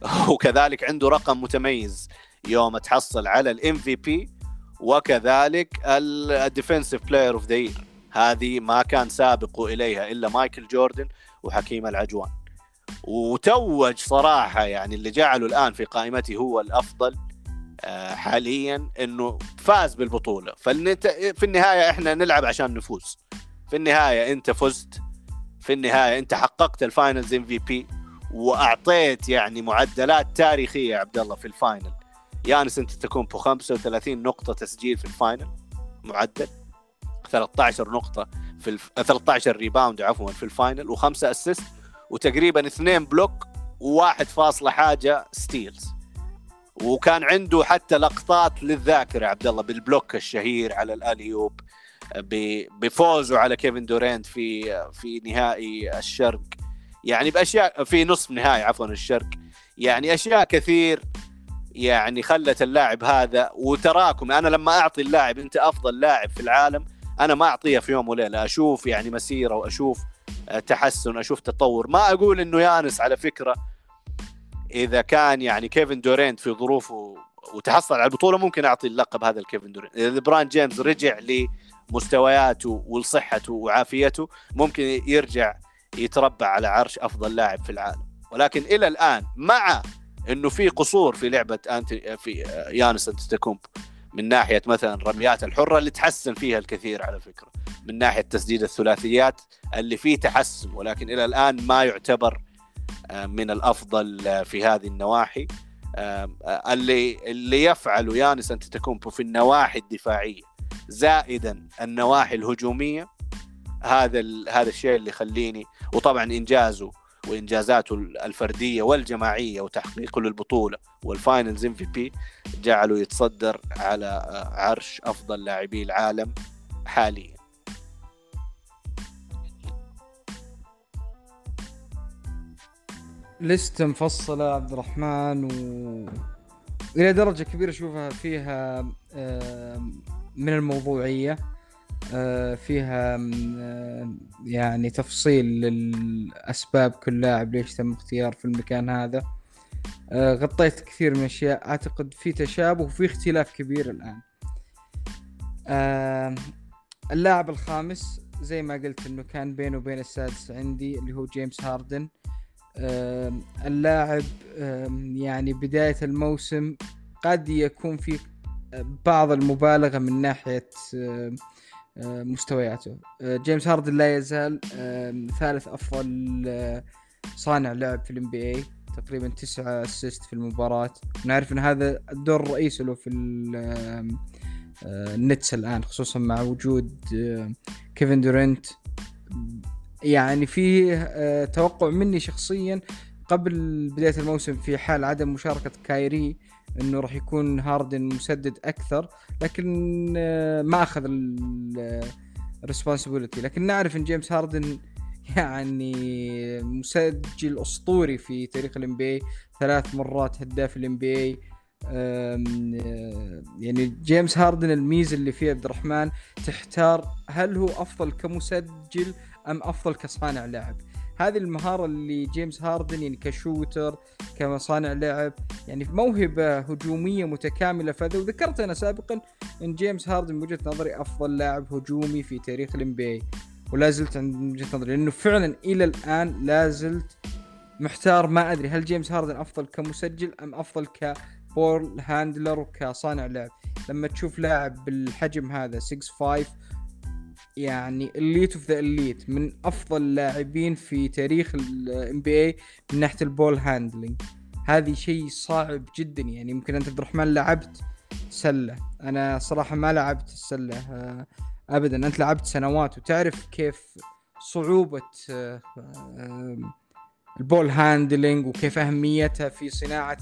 وكذلك عنده رقم متميز يوم تحصل على ال MVP وكذلك ال defensive player of the year هذه ما كان سابق إليها إلا مايكل جوردن وحكيم أولاجوان وتوج صراحة يعني اللي جعله الآن في قائمتي هو الأفضل حاليا إنه فاز بالبطولة. في النهاية إحنا نلعب عشان نفوز. في النهاية أنت فزت في النهاية أنت حققت ال finals MVP وأعطيت يعني معدلات تاريخية عبد الله في ال final. يانس أنت تكون ب 35 نقطة تسجيل في ال final معدل. 13 نقطة في الف... 13 rebound عفوا في ال final وخمسة assist وتقريبا اثنين block وواحد فاصلة حاجة steals وكان عنده حتى لقطات للذاكرة عبد الله بال block الشهير على ال alley-oop بفوزه على كيفن دورينت في في نهائي الشرق. يعني بأشياء في نصف نهائي عفوا الشرق يعني أشياء كثير يعني خلت اللاعب هذا وتراكم أنا لما أعطي اللاعب أنت أفضل لاعب في العالم أنا ما اعطيها في يوم وليلة. أشوف يعني مسيرة وأشوف تحسن أشوف تطور. ما أقول إنه يانس على فكرة إذا كان يعني كيفن دورينت في ظروفه وتحصل على البطولة ممكن أعطي اللقب هذا لكيفن دورينت. إذا بران جيمس رجع لمستوياته ولصحته وعافيته ممكن يرجع يتربع على عرش أفضل لاعب في العالم. ولكن إلى الآن مع إنه في قصور في لعبة انت في يانس انتكومب من ناحية مثلا الرميات الحرة اللي تحسن فيها الكثير على فكرة. من ناحية تسديد الثلاثيات اللي فيه تحسن ولكن إلى الآن ما يعتبر من الأفضل في هذه النواحي. اللي اللي يفعله يانيس انتيتوكومبو في النواحي الدفاعية زائدا النواحي الهجومية هذا هذا الشيء اللي يخليني وطبعا إنجازه وإنجازاته الفردية والجماعية وتحقيقه للبطولة وال Finals MVP جعله يتصدر على عرش أفضل لاعبي العالم حاليا. لستة مفصلة عبد الرحمن و إلى درجة كبيرة أشوفها فيها من الموضوعية. فيها يعني تفصيل للأسباب كل لاعب ليش تم اختيار في المكان هذا. غطيت كثير من الأشياء. أعتقد في تشابه وفي اختلاف كبير الآن. اللاعب الخامس زي ما قلت انه كان بينه وبين السادس عندي اللي هو جيمس هاردن. اللاعب يعني بداية الموسم قد يكون في بعض المبالغة من ناحية مستوياته. جيمس هاردن لا يزال ثالث أفضل صانع لعب في ال NBA تقريبا تسعة assist في المباراة. نعرف إن هذا الدور الرئيسي له في ال Nets الآن خصوصا مع وجود كيفن دورنت يعني فيه توقع مني شخصيا قبل بداية الموسم في حال عدم مشاركة كايري إنه راح يكون هاردن مسدد أكثر لكن ما أخذ ال responsibility لكن نعرف إن جيمس هاردن يعني مسجل أسطوري في تاريخ ال NBA ثلاث مرات هداف ال NBA، يعني جيمس هاردن الميزة اللي فيه عبد الرحمن تحتار هل هو أفضل كمسجل أم أفضل كصانع لعب هذه المهارة اللي جيمس هاردن يعني ك shooter كصانع لعب يعني موهبة هجومية متكاملة فذا وذكرت أنا سابقا إن جيمس هاردن من وجهة نظري أفضل لاعب هجومي في تاريخ ال NBA ولا زلت عند وجهة نظري لأنه فعلا إلى الآن لا زلت محتار. ما أدري هل جيمس هاردن أفضل كمسجل أم أفضل ك ball handler وكصانع لعب. لما تشوف لاعب بالحجم هذا 6 5 يعني elite of the elite من أفضل اللاعبين في تاريخ ال NBA من ناحية ال ball handling هذه شيء صعب جدا يعني. يمكن أنت عبد الرحمن لعبت سلة. أنا صراحة ما لعبت السله آه، ابدا. أنت لعبت سنوات وتعرف كيف صعوبة آه، ال ball handling وكيف أهميتها في صناعة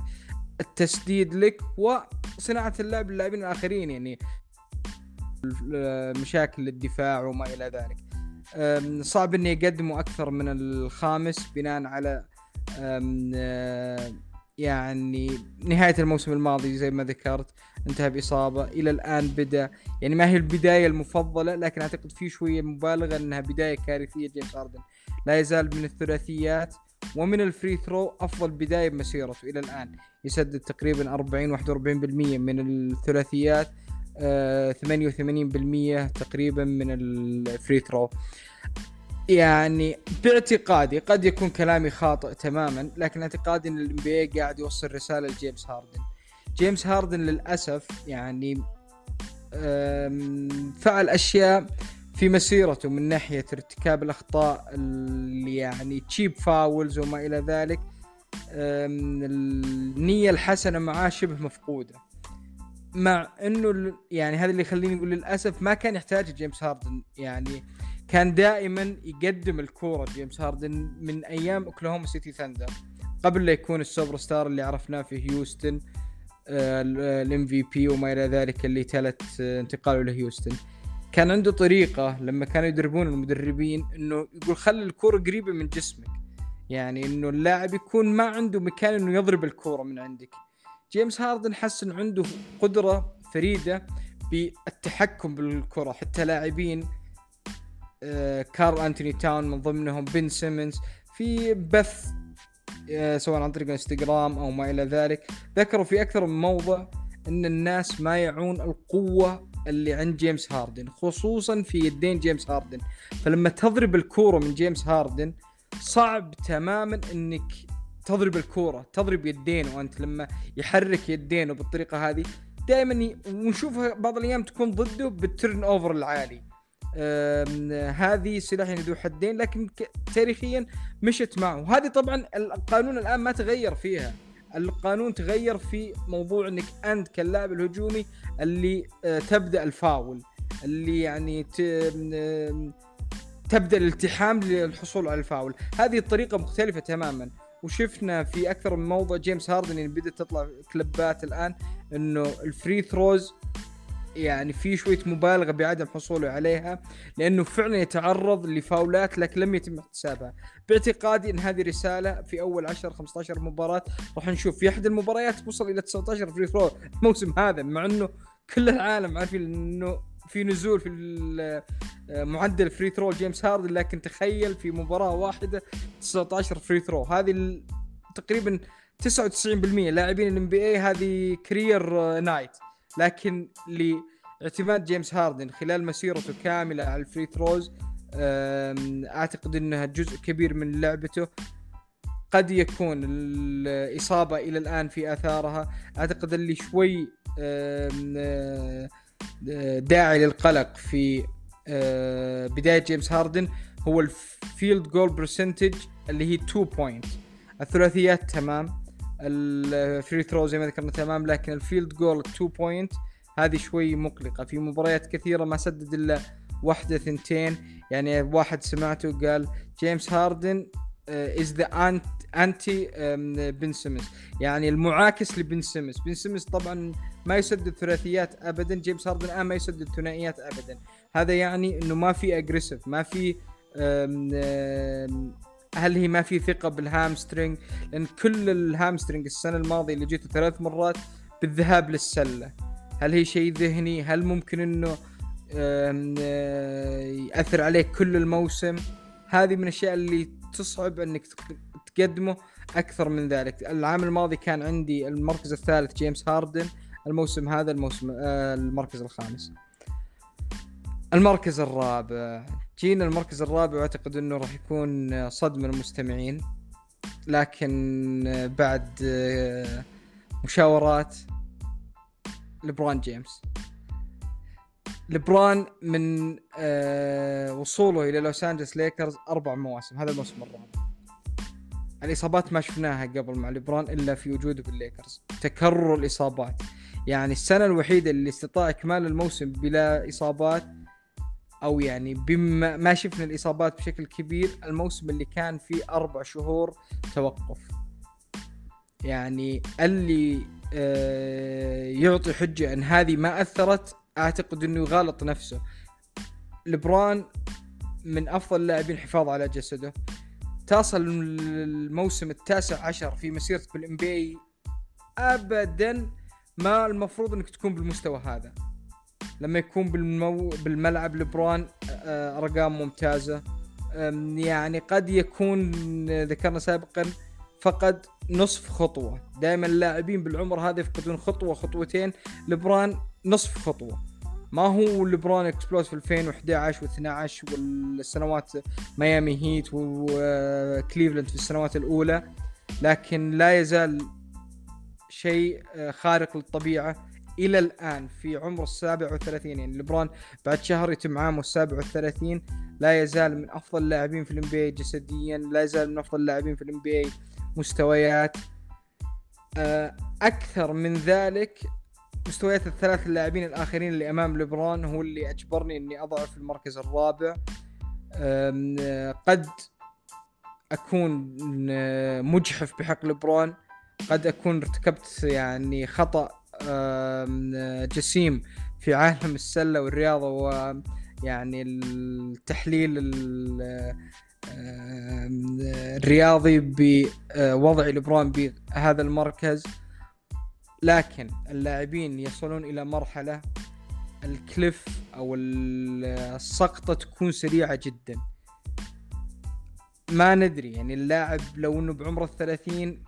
التسديد لك وصناعة اللعب للاعبين الآخرين يعني. مشاكل الدفاع وما إلى ذلك. صعب إني يقدموا أكثر من الخامس بناء على أم، آه، يعني نهاية الموسم الماضي زي ما ذكرت انتهى بإصابة إلى الآن بدأ. يعني ما هي البداية المفضلة لكن أعتقد في شوية مبالغة إنها بداية كارثية جيمس هاردن لا يزال من الثلاثيات ومن ال free throw أفضل بداية بمسيرته إلى الآن. يسدد تقريبا 40 41% من الثلاثيات 88% تقريبا من ال free throw يعني باعتقادي قد يكون كلامي خاطئ تماما لكن اعتقادي إن ال NBA قاعد يوصل رسالة لجيمس هاردن. جيمس هاردن للأسف يعني فعل أشياء في مسيرته من ناحية ارتكاب الأخطاء اللي يعني cheap fouls وما إلى ذلك. النية الحسنة معاه شبه مفقودة. مع إنه يعني هذا اللي يخليني أقول للأسف ما كان يحتاج جيمس هاردن. يعني كان دائما يقدم الكورة جيمس هاردن من أيام أوكلاهوما سيتي ثاندر قبل لا يكون السوبر ستار اللي عرفناه في هيوستن ال MVP وما إلى ذلك اللي تلت آه، انتقاله لهيوستن. كان عنده طريقة لما كانوا يدربون المدربين إنه يقول خلي الكورة قريبة من جسمك. يعني إنه اللاعب يكون ما عنده مكان إنه يضرب الكورة من عندك. جيمس هاردن حس انه عنده قدرة فريدة بالتحكم بالكرة. حتى لاعبين آه، كارل أنتوني تاون من ضمنهم بن سيمنز في بث آه، سواء عن طريق الانستغرام أو ما إلى ذلك ذكروا في أكثر من موضع إن الناس ما يعون القوة اللي عند جيمس هاردن خصوصا في يدين جيمس هاردن. فلما تضرب الكورة من جيمس هاردن صعب تماما إنك تضرب الكورة تضرب يدينه وأنت لما يحرك يدينه بالطريقة هذه دائما. ونشوفها بعض الأيام تكون ضده بالترن اوفر العالي. هذه سلاح يعني ذو حدين لكن تاريخيا مشت معه. هذه طبعا القانون الآن ما تغير فيها. القانون تغير في موضوع إنك أنت كاللاعب الهجومي اللي آه، تبدأ الفاول اللي يعني ت... تبدأ الالتحام للحصول على الفاول. هذه الطريقة مختلفة تماما. وشفنا في أكثر من موضع جيمس هاردن يعني بدأت تطلع كليبات الآن إنه ال free throws يعني في شوية مبالغة بعدم حصوله عليها لأنه فعلا يتعرض لفاولات لكن لم يتم احتسابها. باعتقادي إن هذه رسالة في أول 10 15 مباراة راح نشوف في أحد المباريات وصل إلى 19 free throw الموسم هذا مع إنه كل العالم عارفين إنه في نزول في ال- معدل free throw جيمس هاردن لكن تخيل في مباراة واحدة 19 free throw هذه تقريبا 99% لاعبين ال NBA هذه career night لكن لاعتماد جيمس هاردن خلال مسيرته كاملة على ال free throws أعتقد إنها جزء كبير من لعبته. قد يكون الإصابة إلى الآن في آثارها. أعتقد اللي شوي أه، داعي للقلق في أه، بداية جيمس هاردن هو ال field goal percentage اللي هي 2 point الثلاثيات تمام. ال free throw زي ما ذكرنا تمام لكن ال field goal 2 point هذه شوي مقلقة. في مباريات كثيرة ما سدد إلا واحدة ثنتين. يعني واحد سمعته قال جيمس هاردن is the anti بن سيمنز. يعني المعاكس لبن سيمنز. بن سيمنز طبعا ما يسدد ثلاثيات ابدا. جيمس هاردن الآن ما يسدد ثنائيات ابدا. هذا يعني إنه ما في aggressive ما في هل هي ما في ثقة بال hamstring لأن كل ال hamstring السنة الماضية اللي جته ثلاث مرات بالذهاب للسلة. هل هي شيء ذهني؟ هل ممكن إنه يأثر عليك كل الموسم؟ هذه من الأشياء اللي تصعب انك تقدمه أكثر من ذلك. العام الماضي كان عندي المركز الثالث جيمس هاردن الموسم هذا الموسم آه، المركز الخامس. المركز الرابع. جينا المركز الرابع واعتقد انه راح يكون صدمه للمستمعين لكن بعد آه، مشاورات لبران جيمس. لبران من آه، وصوله إلى لوس أنجلس ليكرز أربع مواسم. هذا الموسم الرابع الإصابات ما شفناها قبل مع لبران إلا في وجوده بالليكرز. تكرر الإصابات. يعني السنة الوحيدة اللي استطاع إكمال الموسم بلا إصابات أو يعني بما ما شفنا الإصابات بشكل كبير الموسم اللي كان فيه أربع شهور توقف. يعني اللي آه، يعطي حجة إن هذه ما أثرت أعتقد إنه يغالط نفسه. لبران من أفضل اللاعبين حفاظ على جسده. تصل الموسم التاسع عشر في مسيرتك بالان بي ابدا ما المفروض إنك تكون بالمستوى هذا. لما يكون بالمو... بالملعب لبران آه، أرقام ممتازة. يعني قد يكون ذكرنا سابقا فقد نصف خطوة. دائما اللاعبين بالعمر هذا يفقدون خطوة خطوتين. لبران نصف خطوة. ما هو لبران explosive في 2011 و12 والسنوات ميامي هيت وكليفلاند في السنوات الأولى لكن لا يزال شيء آه، خارق للطبيعة إلى الآن في عمر السابع والثلاثين يعني لبران بعد شهر يتم عامه السابع والثلاثين لا يزال من أفضل اللاعبين في الام جسديا لا يزال من أفضل اللاعبين في الام مستويات. آه، أكثر من ذلك مستويات الثلاث اللاعبين الآخرين اللي أمام لبران هو اللي أجبرني إني اضعه في المركز الرابع. قد أكون مجحف بحق لبران قد أكون ارتكبت يعني خطأ جسيم في عالم السلة والرياضة ويعني التحليل الرياضي بوضع لبران بهذا المركز. لكن اللاعبين يصلون إلى مرحلة الكليف أو السقطة تكون سريعة جدا. ما ندري يعني اللاعب لو إنه بعمر الثلاثين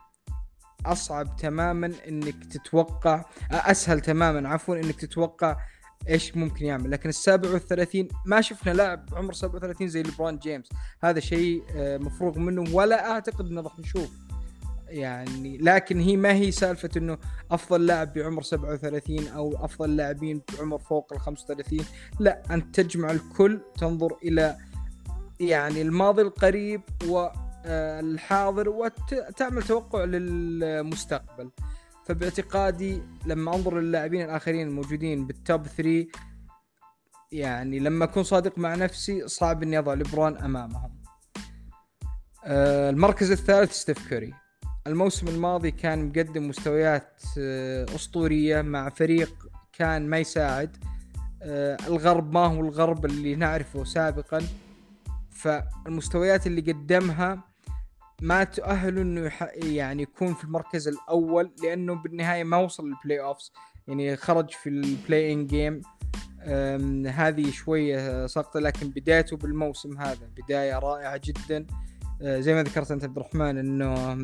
أصعب تماما إنك تتوقع أسهل تماما عفوا إنك تتوقع إيش ممكن يعمل. لكن السابع والثلاثين ما شفنا لاعب عمر 37 زي لبران جيمس. هذا شيء آه، مفروغ منه ولا أعتقد إنه راح نشوف. يعني لكن هي ما هي سالفة إنه أفضل لاعب بعمر 37 أو أفضل لاعبين بعمر فوق ال 35 لا انت تجمع الكل تنظر إلى يعني الماضي القريب والحاضر وتعمل توقع للمستقبل. فباعتقادي لما أنظر للاعبين الآخرين الموجودين بال top 3 يعني لما أكون صادق مع نفسي صعب إني أضع لبران أمامهم. آه، المركز الثالث ستيف كوري. الموسم الماضي كان مقدم مستويات آه، أسطورية مع فريق كان ما يساعد. آه، الغرب ما هو الغرب اللي نعرفه سابقا. فالمستويات اللي قدمها ما تؤهله إنه يعني يكون في المركز الأول لأنه بالنهاية ما وصل لل playoffs يعني خرج في ال play-in game هذه شوية سقطة لكن بدايته بالموسم هذا بداية رائعة جدا. زي ما ذكرت أنت عبد الرحمن إنه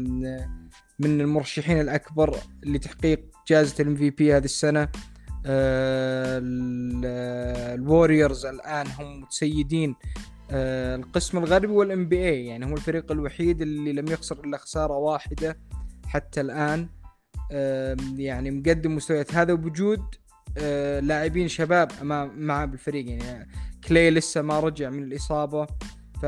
من المرشحين الأكبر لتحقيق جائزة ال MVP هذه السنة. آه، الوريورز الآن هم متسيدين آه، القسم الغربي وال NBA يعني هو الفريق الوحيد اللي لم يخسر إلا خسارة واحدة حتى الآن. يعني مقدم مستويات هذا وبوجود لاعبين شباب أمام معه بالفريق. يعني كلي لسه ما رجع من الإصابة ف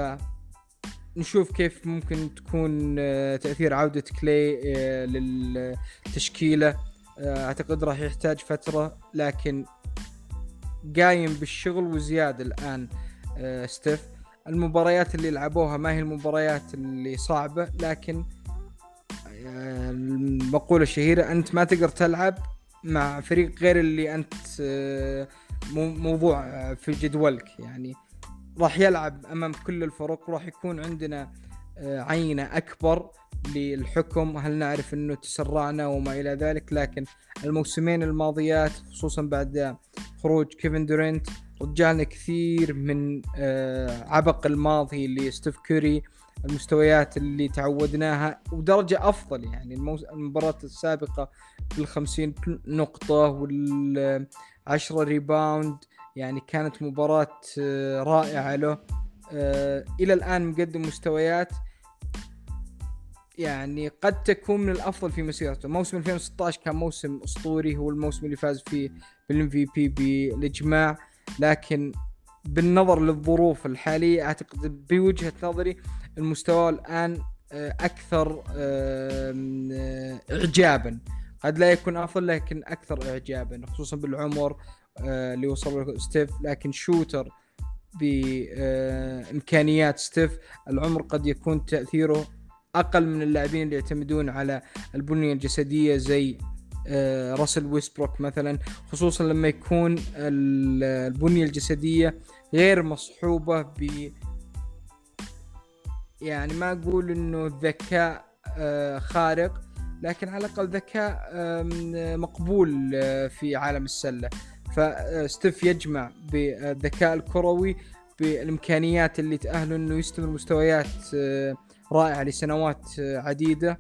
نشوف كيف ممكن تكون آه، تأثير عودة كلي آه، للتشكيلة. آه، أعتقد راح يحتاج فترة لكن قايم بالشغل وزياده الآن ستيف. المباريات اللي لعبوها ما هي المباريات اللي صعبة لكن المقولة الشهيرة أنت ما تقدر تلعب مع فريق غير اللي أنت موضوع في جدولك. يعني راح يلعب أمام كل الفرق وراح يكون عندنا آه، عينة أكبر للحكم. هل نعرف إنه تسرعنا وما إلى ذلك؟ لكن الموسمين الماضيات خصوصا بعد خروج كيفن دورينت رجعنا كثير من آه، عبق الماضي لستيف كوري المستويات اللي تعودناها ودرجة أفضل يعني. المباراة السابقة بالخمسين نقطة والعشرة rebound يعني كانت مباراة آه، رائعة له. آه، إلى الآن مقدم مستويات. يعني قد تكون من الأفضل في مسيرته. موسم 2016 كان موسم أسطوري هو الموسم اللي فاز فيه بالام في بي بالإجماع. لكن بالنظر للظروف الحالية أعتقد بوجهة نظري المستوى الآن آه، أكثر اعجابا. قد لا يكون أفضل لكن أكثر اعجابا خصوصا بالعمر. اللي وصل ستيف لكن shooter بإمكانيات ستيف. العمر قد يكون تأثيره أقل من اللاعبين اللي يعتمدون على البنية الجسدية زي راسل ويسبروك مثلا. خصوصا لما يكون البنية الجسدية غير مصحوبة ب يعني ما أقول إنه ذكاء آه، خارق لكن على الأقل ذكاء مقبول آه، في عالم السلة. فستيف يجمع بالذكاء الكروي بالإمكانيات اللي تأهله إنه يستمر مستويات آه، رائعة لسنوات عديدة.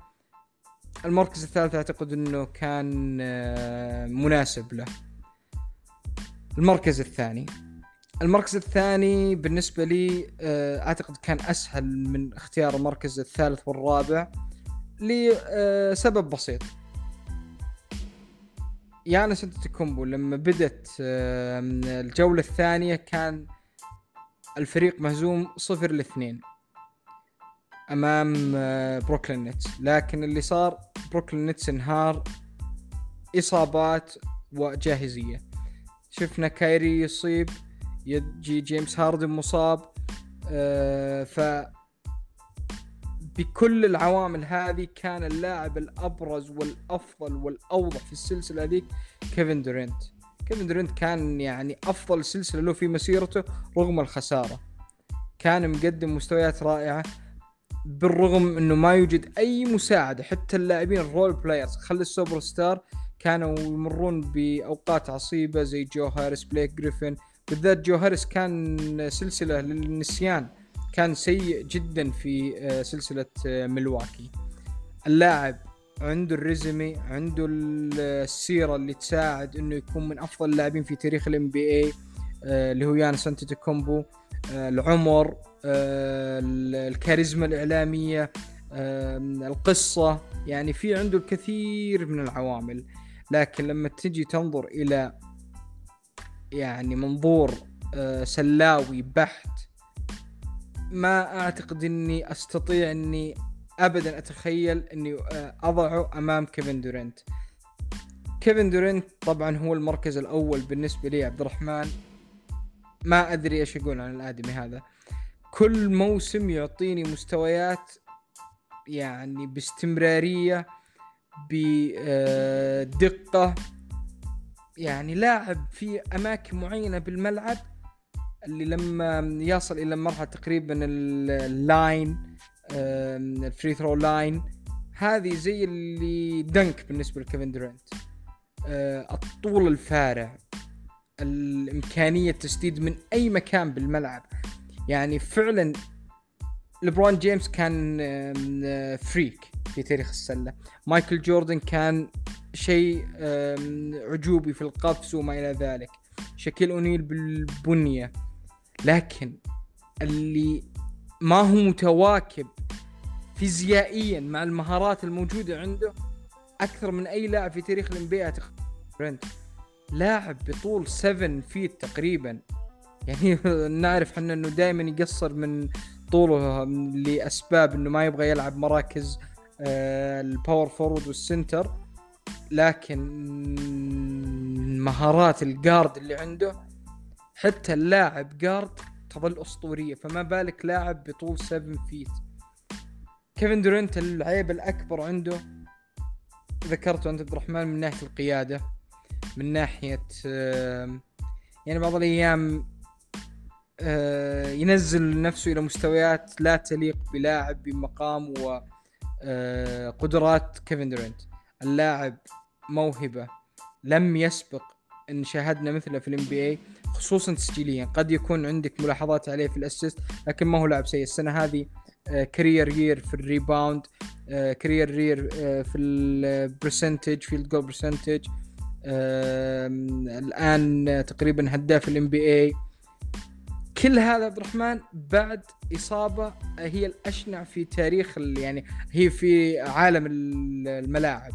المركز الثالث أعتقد إنه كان مناسب له. المركز الثاني. المركز الثاني بالنسبة لي آه، أعتقد كان أسهل من اختيار المركز الثالث والرابع لسبب بسيط. يانس أنتيتوكومبو لما بدت آه، الجولة الثانية كان الفريق مهزوم صفر لاثنين أمام آه، بروكلين نتس لكن اللي صار بروكلين نتس انهار إصابات وجاهزية. شفنا كايري يصيب يجي جيمس هاردن مصاب آه ف بكل العوامل هذه كان اللاعب الأبرز والأفضل والأوضح في السلسلة ذيك كيفن دورينت كيفن دورينت كان يعني أفضل سلسلة له في مسيرته رغم الخسارة. كان مقدم مستويات رائعة بالرغم إنه ما يوجد أي مساعدة حتى اللاعبين ال role players خلي السوبر ستار كانوا يمرون بأوقات عصيبة زي جو هاريس بليك جريفن. بالذات جو هاريس كان سلسلة للنسيان. كان سيء جدا في آه، سلسلة آه، ملواكي اللاعب عنده ال résumé عنده السيرة اللي تساعد إنه يكون من أفضل اللاعبين في تاريخ ال NBA اللي هو يانس كومبو آه، العمر الكاريزما الإعلامية القصة. يعني في عنده الكثير من العوامل. لكن لما تجي تنظر إلى يعني منظور آه، سلاوي بحت ما أعتقد إني أستطيع إني ابدا أتخيل إني آه، أضعه أمام كيفن دورنت كيفن دورنت طبعا هو المركز الأول بالنسبة لي عبد الرحمن. ما أدري إيش أقول عن الأدمي هذا. كل موسم يعطيني مستويات يعني باستمرارية بدقه يعني لاعب في أماكن معينة بالملعب اللي لما يصل إلى مرحلة تقريبا ال line ال free throw line هذه زي اللي dunk بالنسبة لكيفن دورانت. آه، الطول الفارع الإمكانية تسديد من أي مكان بالملعب. يعني فعلا لبرون جيمس كان freak في تاريخ السلة. مايكل جوردن كان شيء عجوبي في القفز وما إلى ذلك. شاكيل أونيل بالبنية. لكن اللي ما هو متواكب فيزيائيا مع المهارات الموجودة عنده أكثر من أي لاعب في تاريخ ال NBA دورنت لاعب بطول 7 feet تقريبا. يعني نعرف إحنا إنه دائما يقصر من طوله لأسباب إنه ما يبغى يلعب مراكز ال power forward وال center لكن مهارات ال guard اللي عنده حتى اللاعب guard تظل أسطورية فما بالك لاعب بطول 7 feet كيفن دورنت العيب الأكبر عنده ذكرته أنت عبد الرحمن من ناحية القيادة من ناحية يعني بعض الأيام آه، ينزل نفسه إلى مستويات لا تليق بلاعب بمقام و آه، كيفن دورنت اللاعب موهبة لم يسبق إن شاهدنا مثله في الام بي اي خصوصا تسجيليا. قد يكون عندك ملاحظات عليه في الأسيست لكن ما هو لاعب سيء. السنة هذه career year في ال rebound career year في ال percentage field goal percentage الآن تقريبا هداف ال NBA كل هذا عبد الرحمن بعد إصابة هي الأشنع في تاريخ يعني هي في عالم الملاعب.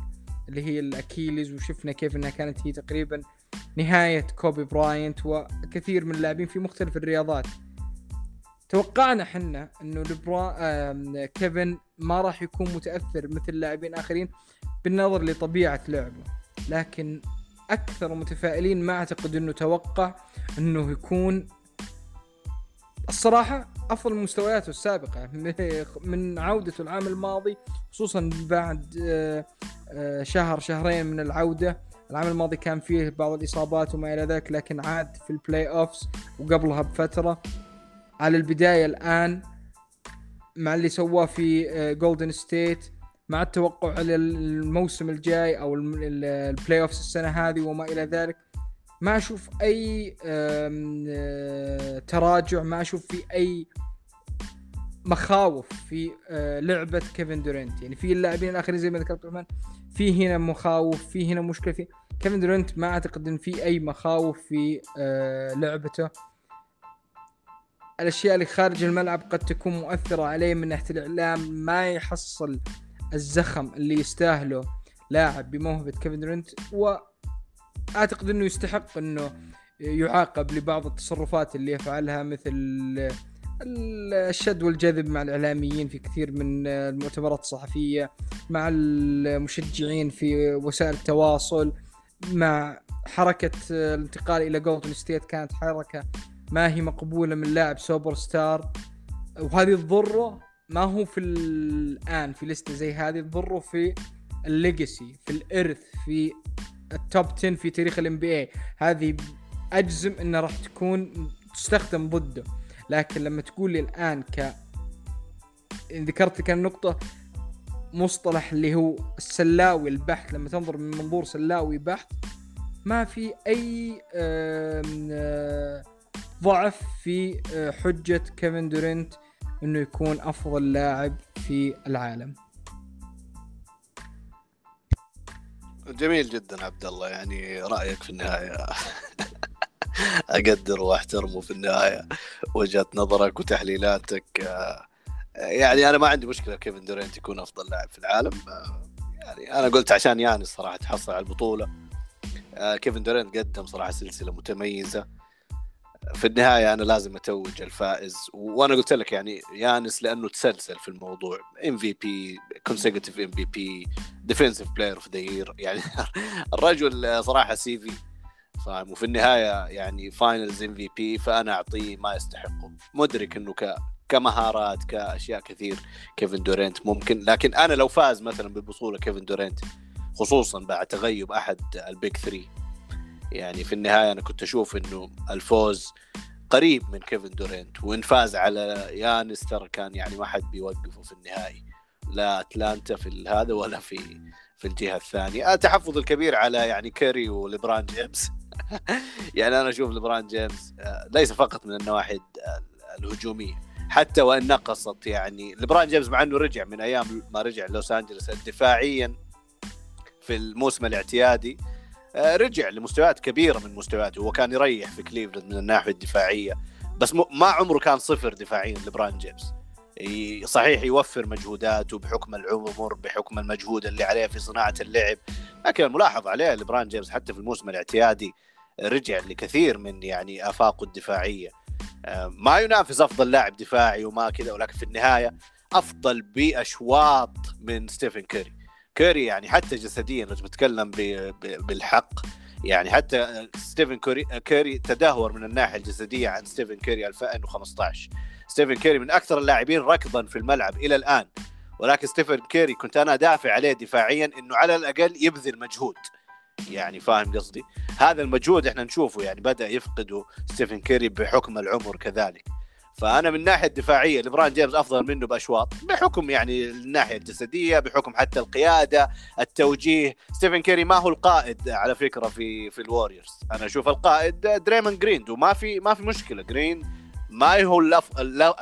اللي هي ال Achilles وشفنا كيف إنها كانت هي تقريبا نهاية كوبي براينت وكثير من اللاعبين في مختلف الرياضات. توقعنا حنا إنه لبرا كيفن ما راح يكون متأثر مثل لاعبين آخرين بالنظر لطبيعة لعبه. لكن أكثر متفائلين ما أعتقد إنه توقع إنه يكون الصراحة أفضل من مستوياته السابقة من عودته العام الماضي خصوصا بعد آه، آه، شهر شهرين من العودة. العام الماضي كان فيه بعض الإصابات وما إلى ذلك لكن عاد في البلاي أوفس وقبلها بفترة. على البداية الآن مع اللي سواه في جولدن آه، ستيت مع التوقع على الموسم الجاي أو ال playoffs السنة هذه وما إلى ذلك ما أشوف أي آه، تراجع ما أشوف في أي مخاوف في آه، لعبة كيفن دورنت يعني في اللاعبين الآخرين زي ما ذكرت عبد الرحمن في هنا مخاوف في هنا مشكلة في كيفن دورنت ما أعتقد إن في أي مخاوف في لعبته. الأشياء اللي خارج الملعب قد تكون مؤثرة عليه من ناحية الإعلام ما يحصل الزخم اللي يستاهله لاعب بموهبة كيفن دورنت واعتقد إنه يستحق إنه يعاقب لبعض التصرفات اللي يفعلها مثل الشد والجذب مع الإعلاميين في كثير من المؤتمرات الصحفية مع المشجعين في وسائل التواصل مع حركة الانتقال إلى جولدن ستيت كانت حركة ما هي مقبولة من لاعب سوبر ستار وهذه تضره ما هو في الآن في لستة زي هذه تضره في ال legacy في الارث في ال top 10 في تاريخ ال NBA هذه أجزم انها راح تكون تستخدم ضده. لكن لما تقول لي الآن ك ذكرت لك النقطة مصطلح اللي هو السلاوي البحت لما تنظر من منظور سلاوي بحت ما في أي ضعف في آه، حجة كيفن دورينت إنه يكون أفضل لاعب في العالم. جميل جدا عبد الله يعني رأيك في النهاية. أقدر وأحترمه في النهاية وجهة نظرك وتحليلاتك. يعني أنا ما عندي مشكلة كيفن دورينت يكون أفضل لاعب في العالم. يعني أنا قلت عشان يانس الصراحة تحصل على البطولة. كيفن دورينت قدم صراحة سلسلة متميزة. في النهاية أنا لازم أتوج الفائز وأنا قلت لك يعني يانس لأنه تسلسل في الموضوع MVP consecutive MVP defensive player of the year يعني الرجل صراحة CV فاهم؟ وفي النهاية يعني finals MVP فأنا أعطيه ما يستحقه. مدرك إنه ك كمهارات كأشياء كثير كيفن دورينت ممكن لكن أنا لو فاز مثلا بالبطولة كيفن دورينت خصوصا بعد تغيب أحد ال big 3 يعني في النهاية أنا كنت أشوف إنه الفوز قريب من كيفن دورينت وإن فاز على يانس ترى كان يعني ما حد بيوقفه في النهائي. لا أتلانتا في هذا ولا في في الجهة الثانية. التحفظ الكبير على يعني كوري وليبران جيمس. يعني أنا أشوف ليبران جيمس آه، ليس فقط من النواحي الهجومية حتى وإن نقصت يعني ليبران جيمس مع إنه رجع من أيام ما رجع لوس أنجلوس دفاعيا في الموسم الاعتيادي. آه، رجع لمستويات كبيرة من مستوياته. هو كان يريح في كليفلاند من الناحية الدفاعية. بس ما عمره كان صفر دفاعيا لبران جيمس. صحيح يوفر مجهوداته بحكم العمر بحكم المجهود اللي عليه في صناعة اللعب. لكن الملاحظ عليه لبران جيمس حتى في الموسم الاعتيادي رجع لكثير من يعني آفاقه الدفاعية. آه، ما ينافس أفضل لاعب دفاعي وما كذا ولكن في النهاية أفضل بأشواط من ستيفن كوري. كوري يعني حتى جسديا لو بتكلم بالحق. يعني حتى ستيفن كوري كوري تدهور من الناحية الجسدية عن ستيفن كوري 2015 ستيفن كوري من أكثر اللاعبين ركضا في الملعب إلى الآن. ولكن ستيفن كوري كنت أنا أدافع عليه دفاعيا إنه على الأقل يبذل مجهود. يعني فاهم قصدي؟ هذا المجهود إحنا نشوفه يعني بدأ يفقده ستيفن كوري بحكم العمر كذلك. فأنا من الناحيه الدفاعية لبران جيمس أفضل منه بأشواط بحكم يعني الناحية الجسدية بحكم حتى القيادة التوجيه. ستيفن كوري ما هو القائد على فكرة في في الوريورز أنا أشوف القائد دريموند جرين وما في ما في مشكلة. جرين ما هو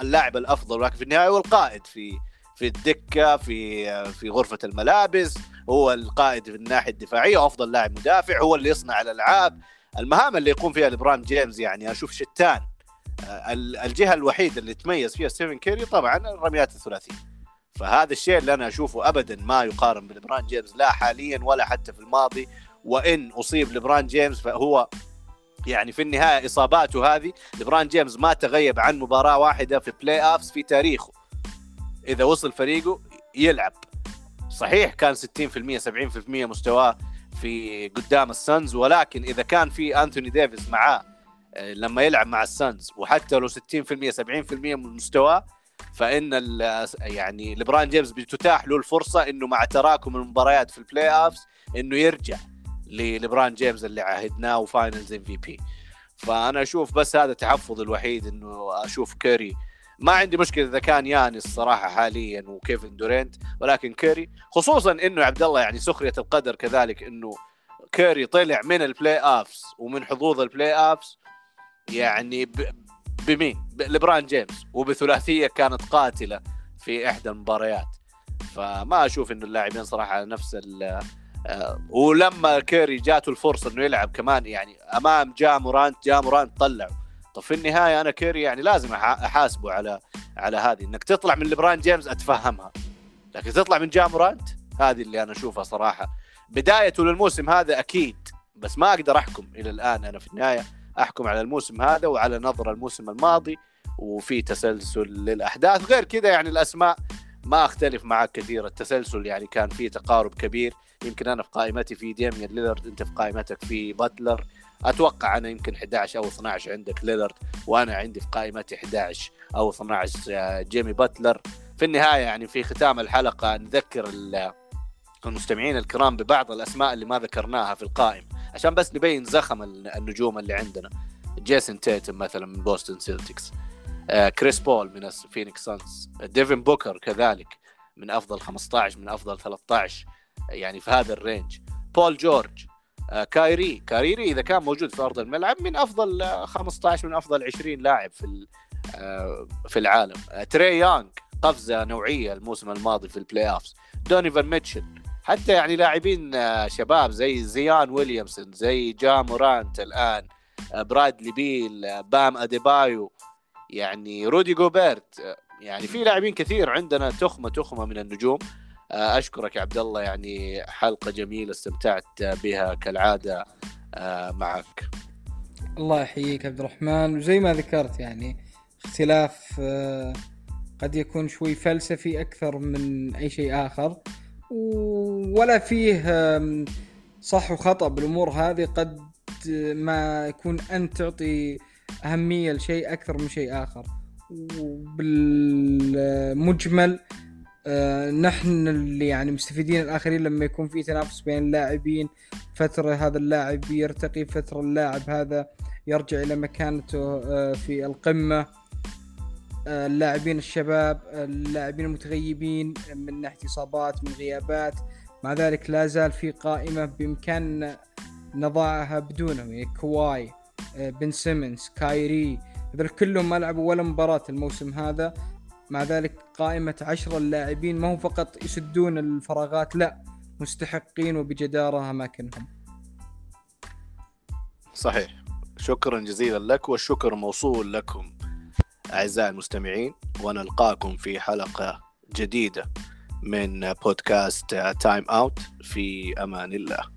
اللاعب الأفضل ولكن في النهاية هو القائد في في الدكة في في غرفة الملابس. هو القائد في الناحية الدفاعية أفضل لاعب مدافع هو اللي يصنع الألعاب. المهام اللي يقوم فيها لبران جيمس يعني أشوف شتان. الجهة الوحيدة اللي تميز فيها ستيفن كوري طبعا الرميات الثلاثية. فهذا الشيء اللي أنا أشوفه ابدا ما يقارن بلبران جيمس لا حاليا ولا حتى في الماضي وإن أصيب لبران جيمس فهو يعني في النهاية إصاباته هذه لبران جيمس ما تغيب عن مباراة واحدة في playoffs في تاريخه. إذا وصل فريقه يلعب. صحيح كان 60% 70% مستواه في قدام السانز ولكن إذا كان في انتوني ديفيس معاه آه، لما يلعب مع السانز وحتى لو 60% 70% من مستواه فإن يعني لبران جيمس بتتاح له الفرصة إنه مع تراكم المباريات في ال playoffs إنه يرجع للبران جيمس اللي عهدناه و Finals MVP فأنا أشوف بس هذا تحفظ الوحيد إنه أشوف كيري. ما عندي مشكلة إذا كان يانس الصراحة حاليا وكيفن دورينت ولكن كيري خصوصا إنه عبد الله يعني سخرية القدر كذلك إنه كيري طلع من ال playoffs ومن حظوظ ال playoffs يعني بمين؟ لبران جيمس. وبثلاثية كانت قاتلة في إحدى المباريات. فما أشوف انه اللاعبين صراحة نفس ال آه، ولما كيري جاته الفرصة إنه يلعب كمان يعني أمام جا مورانت جا مورانت طلعه. طب في النهاية أنا كيري يعني لازم أحاسبه على على هذه. إنك تطلع من لبران جيمس أتفهمها. لكن تطلع من جا مورانت؟ هذه اللي أنا أشوفها صراحة. بدايته للموسم هذا أكيد. بس ما أقدر أحكم إلى الآن أنا في النهاية. أحكم على الموسم هذا وعلى نظرة الموسم الماضي وفي تسلسل للأحداث. غير كذا يعني الأسماء ما أختلف معك كثير. التسلسل يعني كان فيه تقارب كبير. يمكن أنا في قائمتي في ديميان ليلرد أنت في قائمتك في باتلر. أتوقع أنا يمكن 11 أو 12 عندك ليلرد وأنا عندي في قائمتي 11 أو 12 آه، جيمي باتلر. في النهاية يعني في ختام الحلقة نذكر المستمعين الكرام ببعض الأسماء اللي ما ذكرناها في القائمة. عشان بس نبين زخم النجوم اللي عندنا. جيسون تيتم مثلا من بوستن سيلتكس. آه كريس بول من فينيكس سانز. ديفن بوكر كذلك من أفضل 15 من أفضل 13 يعني في هذا ال range. بول جورج آه كايري. كايري إذا كان موجود في أرض الملعب من أفضل 15 من أفضل 20 لاعب في آه في العالم. آه تري يانج قفزة نوعية الموسم الماضي في ال playoffs دونوفان ميتشل حتى يعني لاعبين آه، شباب زي زيان ويليامسون زي جا مورانت الآن آه، برادلي بيل آه، بام أديبايو يعني رودي جوبرت يعني في لاعبين كثير عندنا تخمة تخمة من النجوم. أشكرك يا عبد الله يعني حلقة جميلة استمتعت بها كالعادة معك. الله يحييك عبد الرحمن. وزي ما ذكرت يعني اختلاف قد يكون شوي فلسفي أكثر من أي شيء آخر. ولا فيه صح وخطأ بالأمور هذه قد ما يكون أنت تعطي أهمية لشيء أكثر من شيء آخر. وبالمجمل آه، نحن اللي يعني مستفيدين الآخرين لما يكون في تنافس بين اللاعبين فترة هذا اللاعب يرتقي فترة اللاعب هذا يرجع إلى مكانته آه، في القمة. اللاعبين الشباب اللاعبين المتغيبين من ناحية إصابات من غيابات. مع ذلك لا زال في قائمة بامكاننا نضعها بدونهم يعني كواي بن سيمنز كايري. هذول كلهم ما لعبوا ولا مباراة الموسم هذا. مع ذلك قائمة عشرة اللاعبين ما هو فقط يسدون الفراغات لا مستحقين وبجدارة أماكنهم. صحيح. شكرا جزيلا لك والشكر موصول لكم. أعزائي المستمعين ونلقاكم في حلقة جديدة من بودكاست تايم أوت في أمان الله.